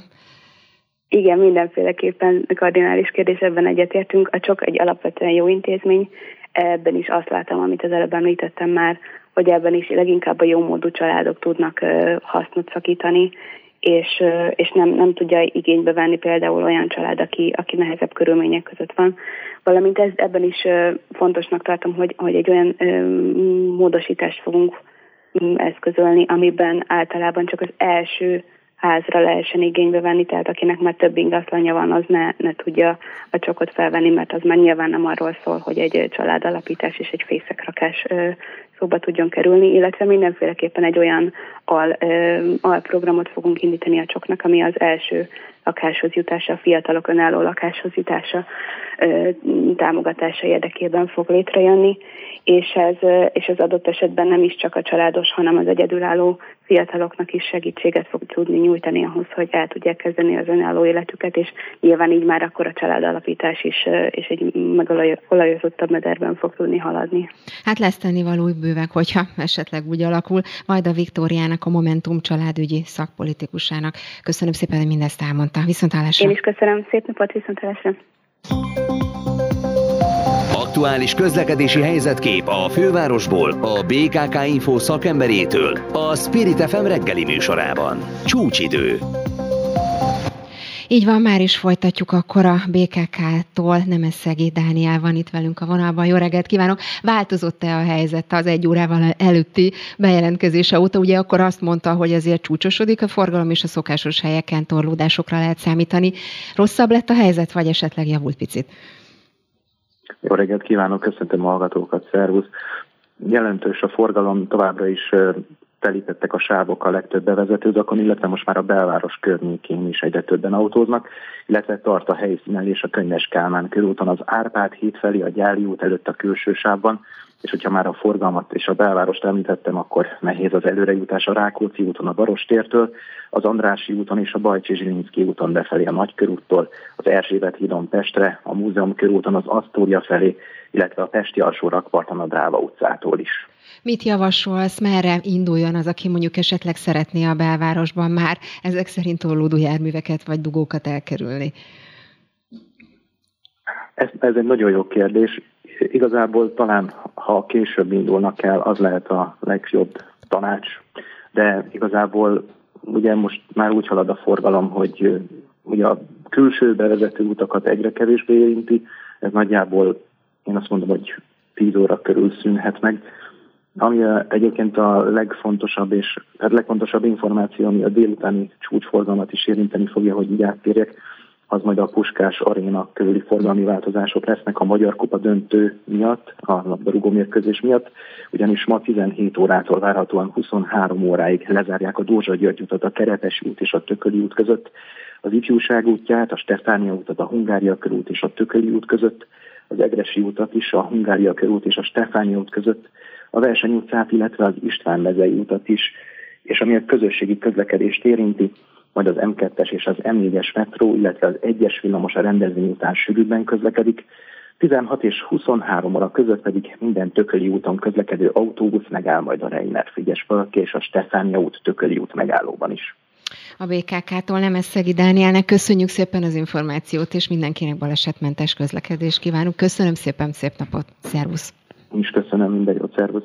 Igen, mindenféleképpen kardinális kérdés, ebben egyetértünk. A csok egy alapvetően jó intézmény, ebben is azt látom, amit az előbb említettem már, hogy ebben is leginkább a jó módú családok tudnak hasznot szakítani, és, és nem, nem tudja igénybe venni például olyan család, aki, aki nehezebb körülmények között van. Valamint ez, ebben is fontosnak tartom, hogy, hogy egy olyan módosítást fogunk eszközölni, amiben általában csak az első házra lehessen igénybe venni, tehát akinek már több ingatlanja van, az ne, ne tudja a csokot felvenni, mert az már nyilván nem arról szól, hogy egy családalapítás és egy fészekrakás szóba tudjon kerülni, illetve mindenféleképpen egy olyan al, alprogramot fogunk indítani a csoknak, ami az első lakáshoz jutása, a fiatalok önálló lakáshoz jutása támogatása érdekében fog létrejönni, és ez, és ez adott esetben nem is csak a családos, hanem az egyedülálló fiataloknak is segítséget fog tudni nyújtani ahhoz, hogy el tudják kezdeni az önálló életüket, és nyilván így már akkor a családalapítás is és egy megolajozottabb mederben fog tudni haladni. Hát lesz tennivaló bővek, hogyha esetleg úgy alakul. Majd a Viktóriának, a Momentum családügyi szakpolitikusának. Köszönöm szépen, hogy mindezt elmondta. Viszontlátásra. Én is köszönöm. Szép napot, viszontlátásra. Aktuális közlekedési helyzetkép a fővárosból, a BKK Info szakemberétől, a Spirit FM reggeli műsorában. Csúcsidő. Így van, már is folytatjuk akkor a BKK-tól. Nemeszegi Dániel van itt velünk a vonalban. Jó reggelt kívánok! Változott-e a helyzet az egy órával előtti bejelentkezése óta? Ugye akkor azt mondta, hogy azért csúcsosodik a forgalom, és a szokásos helyeken torlódásokra lehet számítani. Rosszabb lett a helyzet, vagy esetleg javult picit? Jó reggelt kívánok, köszöntöm a hallgatókat, szervusz! Jelentős a forgalom, továbbra is telítettek a sávok a legtöbb bevezetőzakon, illetve most már a belváros környékén is egyre többen autóznak, illetve tart a helyszínen és a Könyves Kálmán körúton az Árpád híd felé, a Gyáli út előtt a külső sávban, és hogyha már a forgalmat és a belvárost említettem, akkor nehéz az előrejutás a Rákóczi úton a Barostértől, az Andrási úton és a Bajcsi Zsilinszki úton befelé a Nagykörúttól, az Erzsébet hídon Pestre, a Múzeum körúton az Asztória felé, illetve a Pesti alsó rakparton a Dráva utcától is. Mit javasolsz, merre induljon az, aki mondjuk esetleg szeretné a belvárosban már ezek szerint tollódó járműveket vagy dugókat elkerülni? Ez, ez egy nagyon jó kérdés. Igazából talán, ha később indulnak el, az lehet a legjobb tanács, de igazából ugye most már úgy halad a forgalom, hogy ugye a külső bevezető utakat egyre kevésbé érinti, ez nagyjából én azt mondom, hogy 10 óra körül szűnhet meg. Ami egyébként a legfontosabb és hát legfontosabb információ, ami a délutáni csúcsforgalmat is érinteni fogja, hogy így áttérjek, az majd a Puskás Aréna körüli forgalmi változások lesznek a Magyar Kupa döntő miatt, a labdarúgó mérkőzés miatt, ugyanis ma 17 órától várhatóan 23 óráig lezárják a Dózsa György utat a Kerepesi út és a Tököli út között, az Ifjúság útját, a Stefánia utat a Hungária körút és a Tököli út között, az Egresi utat is a Hungária körút és a Stefánia út között, a Verseny utcát, illetve az István mezei utat is, és ami a közösségi közlekedést érinti, majd az M2-es és az M4-es metró, illetve az 1-es villamos a rendezvény után sűrűbben közlekedik, 16 és 23 óra között pedig minden Tököli úton közlekedő autóbusz megáll majd a Reiner Frigyes és a Stefánia út Tököli út megállóban is. A BKK-tól nem Szegi Dánielnek köszönjük szépen az információt, és mindenkinek balesetmentes közlekedést kívánunk. Köszönöm szépen, szép napot, szervusz! Én is köszönöm, minden jót, szervusz!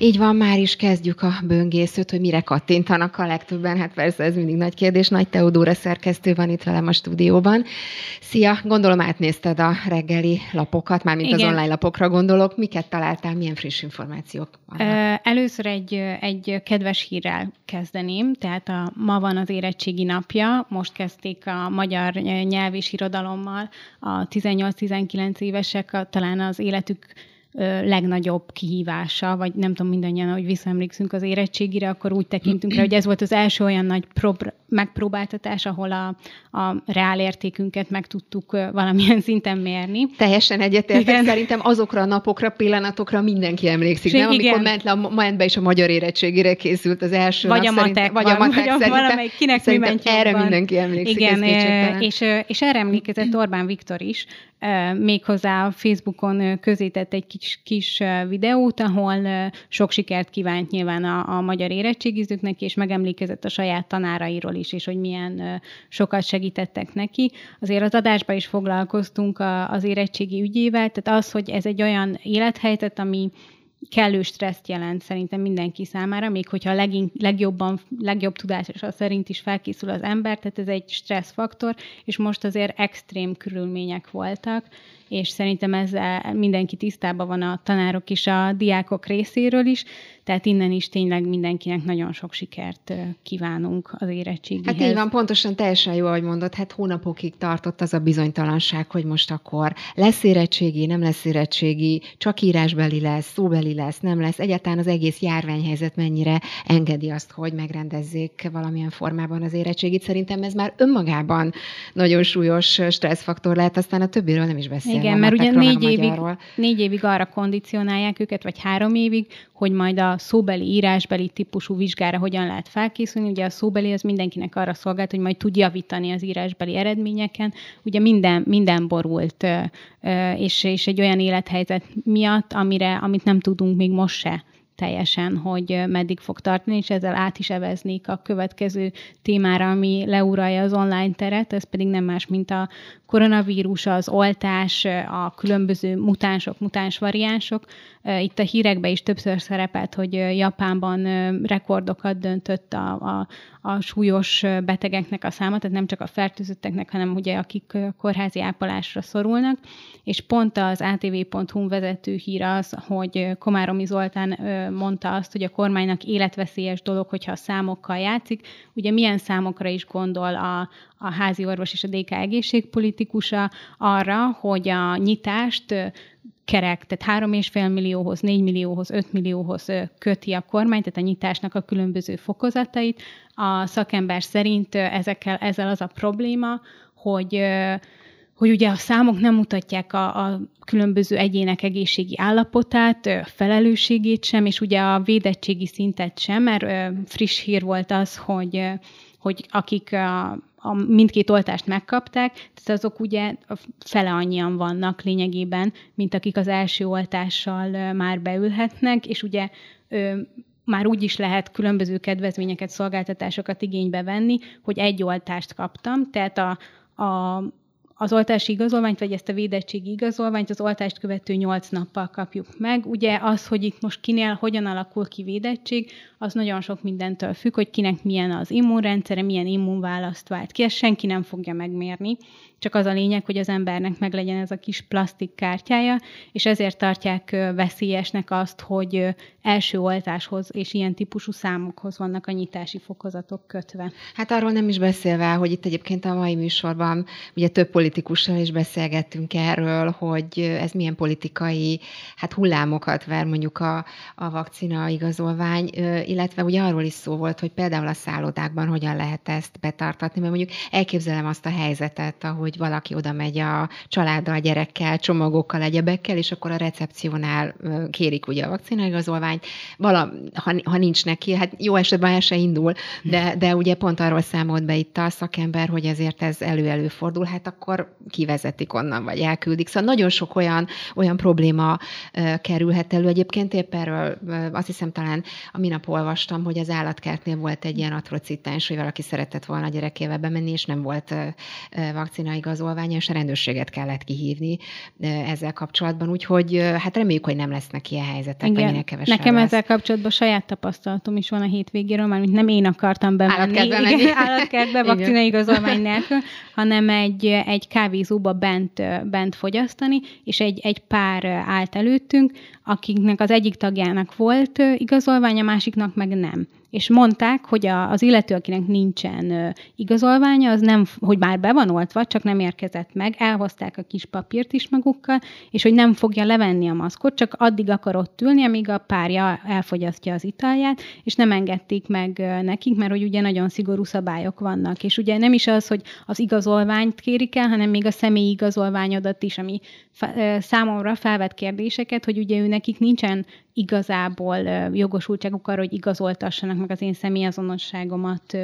Így van, már is kezdjük a böngészőt, hogy mire kattintanak a legtöbben. Hát persze ez mindig nagy kérdés. Nagy Teodóra szerkesztő van itt velem a stúdióban. Szia, gondolom átnézted a reggeli lapokat, mármint Igen. az online lapokra gondolok. Miket találtál, milyen friss információk vannak? Először egy, egy kedves hírrel kezdeném. Tehát a, ma van az érettségi napja. Most kezdték a magyar nyelv és irodalommal a 18-19 évesek a, talán az életük legnagyobb kihívása, vagy nem tudom mindannyian, hogy visszaemlékszünk az érettségire, akkor úgy tekintünk rá, hogy ez volt az első olyan nagy prób- megpróbáltatás, ahol a, a reálértékünket meg tudtuk valamilyen szinten mérni. Teljesen egyetértek. Szerintem azokra a napokra, pillanatokra mindenki emlékszik, nem? Amikor igen. ment, le a, ment be és a magyar érettségére készült az első vagy nap. A matek, vagy a matek, vagy a valamelyik, kinek mi ment erre jobban. mindenki emlékszik. Igen, és, és erre emlékezett Orbán Viktor is, méghozzá a Facebookon közített egy kis, kis videót, ahol sok sikert kívánt nyilván a, a magyar érettségizőknek, és megemlékezett a saját tanárairól is, és hogy milyen sokat segítettek neki. Azért az adásban is foglalkoztunk az érettségi ügyével, tehát az, hogy ez egy olyan élethelyzet, ami kellő stresszt jelent szerintem mindenki számára, még hogyha legin, legjobban, legjobb tudása szerint is felkészül az ember, tehát ez egy stresszfaktor, és most azért extrém körülmények voltak, és szerintem ezzel mindenki tisztában van a tanárok is, a diákok részéről is, tehát innen is tényleg mindenkinek nagyon sok sikert kívánunk az érettségihez. Hát így van, pontosan teljesen jó, ahogy mondod, hát hónapokig tartott az a bizonytalanság, hogy most akkor lesz érettségi, nem lesz érettségi, csak írásbeli lesz, szóbeli lesz, nem lesz. Egyáltalán az egész járványhelyzet mennyire engedi azt, hogy megrendezzék valamilyen formában az érettségit. Szerintem ez már önmagában nagyon súlyos stresszfaktor lehet, aztán a többiről nem is beszélni. Igen, mert ugye négy évig, négy évig arra kondicionálják őket, vagy három évig, hogy majd a szóbeli, írásbeli típusú vizsgára hogyan lehet felkészülni. Ugye a szóbeli az mindenkinek arra szolgált, hogy majd tud javítani az írásbeli eredményeken. Ugye minden, minden borult, és, és egy olyan élethelyzet miatt, amire, amit nem tudunk még most se teljesen, hogy meddig fog tartani, és ezzel át is eveznék a következő témára, ami leuralja az online teret, ez pedig nem más, mint a koronavírus, az oltás, a különböző mutánsok, mutáns variánsok. Itt a hírekben is többször szerepelt, hogy Japánban rekordokat döntött a, a, a súlyos betegeknek a száma, tehát nem csak a fertőzötteknek, hanem ugye akik kórházi ápolásra szorulnak, és pont az atv.hu vezető hír az, hogy Komáromi Zoltán mondta azt, hogy a kormánynak életveszélyes dolog, hogyha a számokkal játszik. Ugye milyen számokra is gondol a, a házi orvos és a DK egészségpolitikusa arra, hogy a nyitást kerek, tehát 3,5 millióhoz, 4 millióhoz, 5 millióhoz köti a kormány, tehát a nyitásnak a különböző fokozatait. A szakember szerint ezekkel, ezzel az a probléma, hogy hogy ugye a számok nem mutatják a, a különböző egyének egészségi állapotát, felelősségét sem, és ugye a védettségi szintet sem, mert friss hír volt az, hogy hogy akik a a mindkét oltást megkapták, tehát azok ugye fele annyian vannak lényegében, mint akik az első oltással már beülhetnek, és ugye már úgy is lehet különböző kedvezményeket, szolgáltatásokat igénybe venni, hogy egy oltást kaptam, tehát a, a, az oltási igazolványt, vagy ezt a védettségi igazolványt az oltást követő nyolc nappal kapjuk meg. Ugye az, hogy itt most kinél hogyan alakul ki védettség, az nagyon sok mindentől függ, hogy kinek milyen az immunrendszere, milyen immunválaszt vált ki, ezt senki nem fogja megmérni csak az a lényeg, hogy az embernek meglegyen ez a kis plastik kártyája, és ezért tartják veszélyesnek azt, hogy első oltáshoz és ilyen típusú számokhoz vannak a nyitási fokozatok kötve. Hát arról nem is beszélve, hogy itt egyébként a mai műsorban ugye több politikussal is beszélgettünk erről, hogy ez milyen politikai hát hullámokat ver mondjuk a, a vakcina igazolvány, illetve ugye arról is szó volt, hogy például a szállodákban hogyan lehet ezt betartatni, mert mondjuk elképzelem azt a helyzetet, ahogy hogy valaki oda megy a családdal, gyerekkel, csomagokkal, egyebekkel, és akkor a recepciónál kérik ugye a vakcinaigazolványt. Vala, ha, ha nincs neki, hát jó esetben el se indul, de, de ugye pont arról számolt be itt a szakember, hogy ezért ez elő-elő fordul, hát akkor kivezetik onnan, vagy elküldik. Szóval nagyon sok olyan, olyan probléma kerülhet elő. Egyébként épp erről azt hiszem talán a minap olvastam, hogy az állatkertnél volt egy ilyen atrocitás, hogy valaki szeretett volna a gyerekével bemenni, és nem volt vakcina igazolványa, és a rendőrséget kellett kihívni ezzel kapcsolatban, úgyhogy hát reméljük, hogy nem lesznek ilyen helyzetek, Igen. minél kevesebb Nekem lesz. ezzel kapcsolatban saját tapasztalatom is van a hétvégéről, mert nem én akartam bemenni. Állatkertbe menni. Igen, állatkertbe vakcina igazolvány nélkül, hanem egy, egy kávézóba bent, bent fogyasztani, és egy, egy pár állt előttünk, akiknek az egyik tagjának volt igazolványa, másiknak meg nem és mondták, hogy a, az illető, akinek nincsen igazolványa, az nem, hogy már be van oltva, csak nem érkezett meg, elhozták a kis papírt is magukkal, és hogy nem fogja levenni a maszkot, csak addig akar ott ülni, amíg a párja elfogyasztja az italját, és nem engedték meg nekik, mert hogy ugye nagyon szigorú szabályok vannak, és ugye nem is az, hogy az igazolványt kérik el, hanem még a személyi igazolványodat is, ami számomra felvet kérdéseket, hogy ugye ő nekik nincsen igazából jogosultságuk arra, hogy igazoltassanak meg az én személyazonosságomat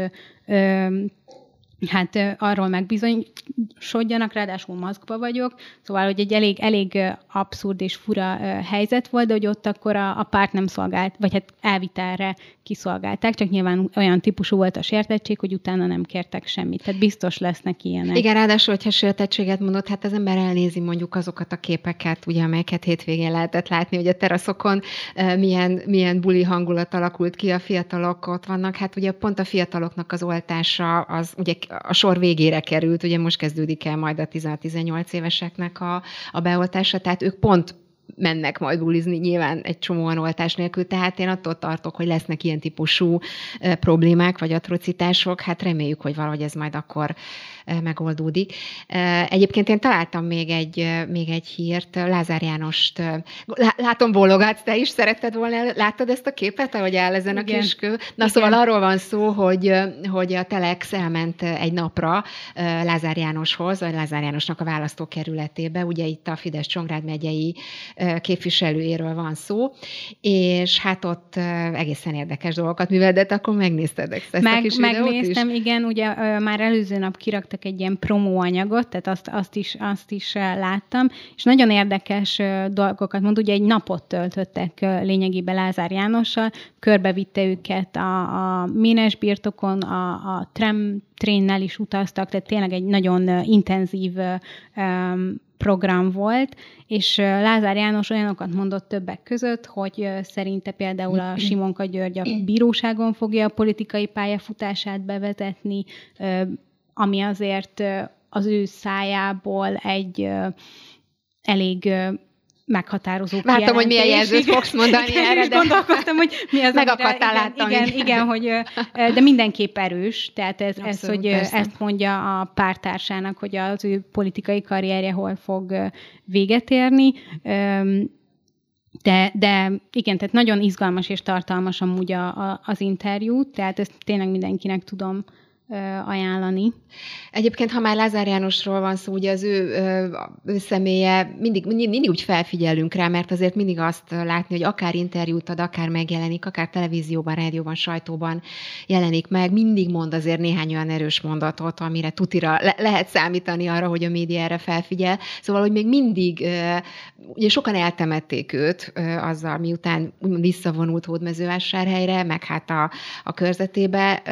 hát arról megbizonyosodjanak, ráadásul maszkba vagyok, szóval, hogy egy elég, elég abszurd és fura helyzet volt, de hogy ott akkor a, a párt nem szolgált, vagy hát elvitelre kiszolgálták, csak nyilván olyan típusú volt a sértettség, hogy utána nem kértek semmit. Tehát biztos lesznek ilyenek. Igen, ráadásul, hogyha sértettséget mondott, hát az ember elnézi mondjuk azokat a képeket, ugye, amelyeket hétvégén lehetett látni, hogy a teraszokon milyen, milyen buli hangulat alakult ki, a fiatalok ott vannak, hát ugye pont a fiataloknak az oltása az ugye a sor végére került, ugye most kezdődik el majd a 16-18 éveseknek a, a beoltása, tehát ők pont mennek majd bulizni nyilván egy csomóan oltás nélkül, tehát én attól tartok, hogy lesznek ilyen típusú problémák vagy atrocitások, hát reméljük, hogy valahogy ez majd akkor megoldódik. Egyébként én találtam még egy, még egy hírt, Lázár Jánost, látom bólogatsz, te is szeretted volna, láttad ezt a képet, ahogy áll ezen Igen. a kiskő? Na Igen. szóval arról van szó, hogy, hogy a Telex elment egy napra Lázár Jánoshoz, vagy Lázár Jánosnak a választókerületébe, ugye itt a Fidesz Csongrád megyei képviselőjéről van szó, és hát ott egészen érdekes dolgokat műveldett, akkor megnézted ezt Meg, a kis Megnéztem, is? igen, ugye már előző nap kiraktak egy ilyen promóanyagot, tehát azt, azt, is, azt is láttam, és nagyon érdekes dolgokat mond, ugye egy napot töltöttek lényegében Lázár Jánossal, körbevitte őket a, a Ménes birtokon, a, a tram trénnel is utaztak, tehát tényleg egy nagyon intenzív um, program volt, és Lázár János olyanokat mondott többek között, hogy szerinte például a Simonka György a bíróságon fogja a politikai pályafutását bevezetni, ami azért az ő szájából egy elég meghatározó Vártam, hogy milyen jelzőt fogsz mondani igen, erre, de gondolkoztam, hogy mi az, Megakadtál, láttam. Igen, igen, igen, hogy, de mindenképp erős, tehát ez, Abszolút, ez, hogy persze. ezt mondja a pártársának, hogy az ő politikai karrierje hol fog véget érni. De, de igen, tehát nagyon izgalmas és tartalmas amúgy a, a, az interjú, tehát ezt tényleg mindenkinek tudom ajánlani. Egyébként, ha már Lázár Jánosról van szó, ugye az ő, ő személye, mindig, mindig, úgy felfigyelünk rá, mert azért mindig azt látni, hogy akár interjút ad, akár megjelenik, akár televízióban, rádióban, sajtóban jelenik meg, mindig mond azért néhány olyan erős mondatot, amire tutira le- lehet számítani arra, hogy a média erre felfigyel. Szóval, hogy még mindig, ugye sokan eltemették őt azzal, miután visszavonult Hódmezővásárhelyre, meg hát a, a körzetébe,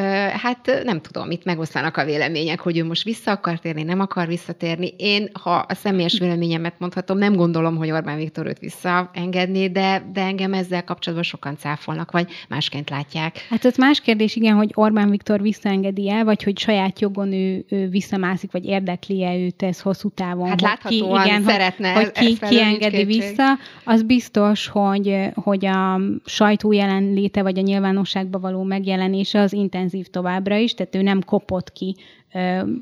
hát nem tudom, itt megoszlanak a vélemények, hogy ő most vissza akar térni, nem akar visszatérni. Én, ha a személyes véleményemet mondhatom, nem gondolom, hogy Orbán Viktor őt visszaengedné, de, de engem ezzel kapcsolatban sokan cáfolnak, vagy másként látják. Hát ez más kérdés, igen, hogy Orbán Viktor visszaengedi el, vagy hogy saját jogon ő, ő visszamászik, vagy érdekli-e őt ez hosszú távon. Hát láthatóan ki, igen, szeretne. Hogy, hogy ki, ki engedi vissza. Az biztos, hogy, hogy a sajtó jelenléte, vagy a nyilvánosságba való megjelenése az intenzív továbbra is, tehát ő nem kopott ki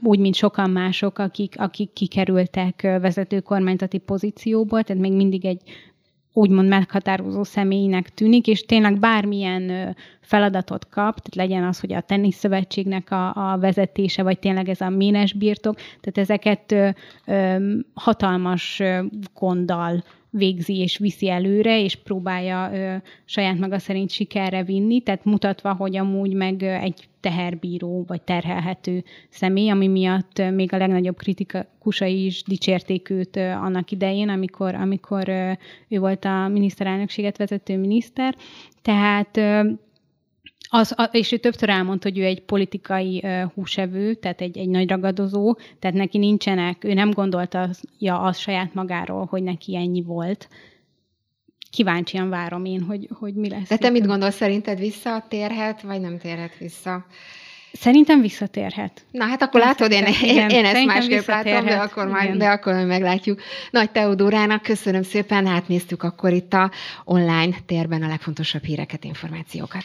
úgy, mint sokan mások, akik, akik kikerültek vezető kormányzati pozícióból, tehát még mindig egy úgymond meghatározó személynek tűnik, és tényleg bármilyen feladatot kap, tehát legyen az, hogy a teniszszövetségnek a, a vezetése, vagy tényleg ez a ménes birtok, tehát ezeket ö, ö, hatalmas gonddal végzi és viszi előre, és próbálja ö, saját maga szerint sikerre vinni, tehát mutatva, hogy amúgy meg egy teherbíró vagy terhelhető személy, ami miatt még a legnagyobb kritikusai is dicsérték őt annak idején, amikor, amikor ő volt a miniszterelnökséget vezető miniszter. Tehát az, és ő többször elmondta, hogy ő egy politikai húsevő, tehát egy, egy nagy ragadozó, tehát neki nincsenek, ő nem gondolta ja, az saját magáról, hogy neki ennyi volt. Kíváncsian várom én, hogy, hogy mi lesz. De te mit gondolsz, szerinted visszatérhet, vagy nem térhet vissza? Szerintem visszatérhet. Na hát akkor látod, én, én, én ezt másképp látom, de akkor, majd, de akkor meglátjuk. Nagy Teodórának köszönöm szépen, átnéztük akkor itt a online térben a legfontosabb híreket, információkat.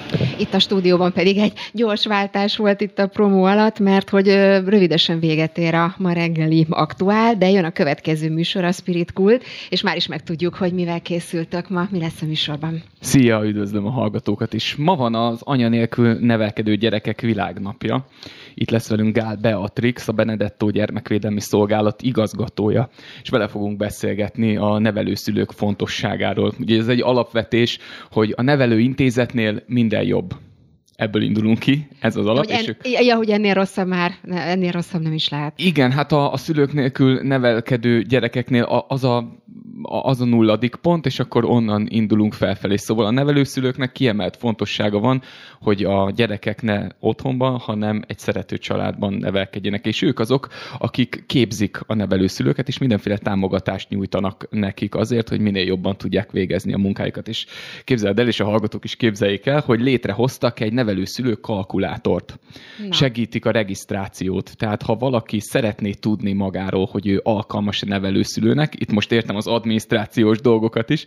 Itt a stúdióban pedig egy gyors váltás volt itt a promó alatt, mert hogy rövidesen véget ér a ma reggeli aktuál, de jön a következő műsor, a Spirit Cult, és már is megtudjuk, hogy mivel készültök ma, mi lesz a műsorban. Szia, üdvözlöm a hallgatókat is. Ma van az anya nélkül nevelkedő gyerekek világnapja. Itt lesz velünk Gál Beatrix, a Benedetto Gyermekvédelmi Szolgálat igazgatója, és vele fogunk beszélgetni a nevelőszülők fontosságáról. Ugye ez egy alapvetés, hogy a nevelőintézetnél minden jobb ebből indulunk ki, ez az alap. Hogy en, ők... Ja, hogy ennél rosszabb már, ennél rosszabb nem is lehet. Igen, hát a, a szülők nélkül nevelkedő gyerekeknél az a az a nulladik pont, és akkor onnan indulunk felfelé. Szóval a nevelőszülőknek kiemelt fontossága van, hogy a gyerekek ne otthonban, hanem egy szerető családban nevelkedjenek, és ők azok, akik képzik a nevelőszülőket, és mindenféle támogatást nyújtanak nekik azért, hogy minél jobban tudják végezni a munkájukat. És képzeld el, és a hallgatók is képzeljék el, hogy létrehoztak egy nevelőszülő kalkulátort. Na. Segítik a regisztrációt. Tehát ha valaki szeretné tudni magáról, hogy ő alkalmas nevelőszülőnek, itt most értem az adminisztrációs dolgokat is,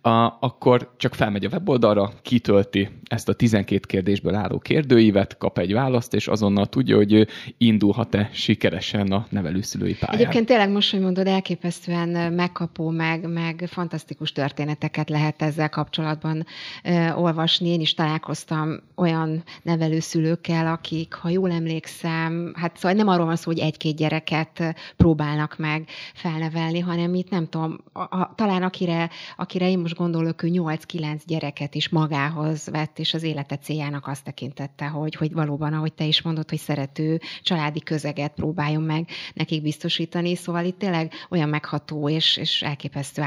a, akkor csak felmegy a weboldalra, kitölti ezt a 12 kérdésből álló kérdőívet, kap egy választ, és azonnal tudja, hogy indulhat-e sikeresen a nevelőszülői pályán. Egyébként tényleg most, hogy mondod, elképesztően megkapó, meg, meg fantasztikus történeteket lehet ezzel kapcsolatban uh, olvasni. Én is találkoztam olyan nevelőszülőkkel, akik, ha jól emlékszem, hát szóval nem arról van szó, hogy egy-két gyereket próbálnak meg felnevelni, hanem itt nem tudom, a, a, talán akire, akire én most gondolok, ő 8-9 gyereket is magához vett, és az élete céljának azt tekintette, hogy, hogy valóban, ahogy te is mondod, hogy szerető családi közeget próbáljon meg nekik biztosítani. Szóval itt tényleg olyan megható és, és elképesztő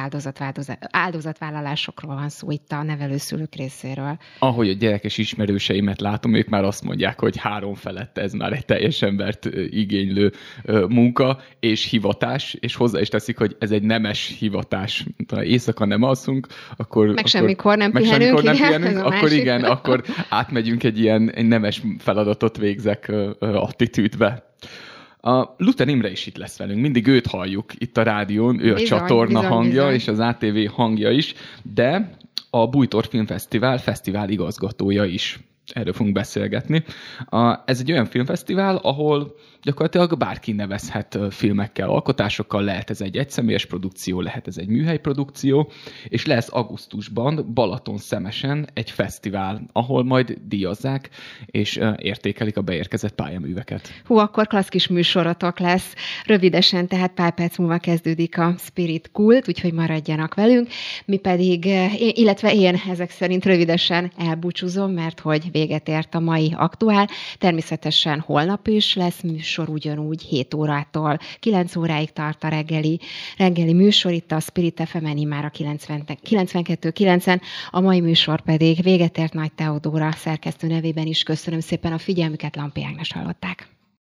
áldozatvállalásokról van szó itt a nevelőszülők részéről. Ahogy a gyerekes ismerőseimet látom, ők már azt mondják, hogy három felett ez már egy teljes embert igénylő munka és hivatás, és hozzá is teszik, hogy ez egy nemes hivatás. Éjszaka nem alszunk, pihenünk, akkor... Meg akkor, semmikor nem meg pihenünk, nem igen, pihenünk akkor másik. igen, akkor átmegyünk egy ilyen egy nemes feladatot végzek attitűdbe. A Luther Imre is itt lesz velünk, mindig őt halljuk itt a rádión, ő bizony, a csatorna bizony, hangja bizony. és az ATV hangja is, de a Bújtor Filmfesztivál fesztivál igazgatója is. erről fogunk beszélgetni. A, ez egy olyan filmfesztivál, ahol gyakorlatilag bárki nevezhet filmekkel, alkotásokkal, lehet ez egy egyszemélyes produkció, lehet ez egy műhely produkció, és lesz augusztusban Balaton szemesen egy fesztivál, ahol majd díjazzák és értékelik a beérkezett pályaműveket. Hú, akkor klassz kis műsorotok lesz. Rövidesen, tehát pár perc múlva kezdődik a Spirit Kult, úgyhogy maradjanak velünk. Mi pedig, illetve én ezek szerint rövidesen elbúcsúzom, mert hogy véget ért a mai aktuál. Természetesen holnap is lesz műsor ugyanúgy 7 órától. 9 óráig tart a reggeli, reggeli műsor, itt a Spirit fm már a 92.9-en, a mai műsor pedig véget ért Nagy Teodóra szerkesztő nevében is. Köszönöm szépen a figyelmüket, Lampi Ágnes hallották.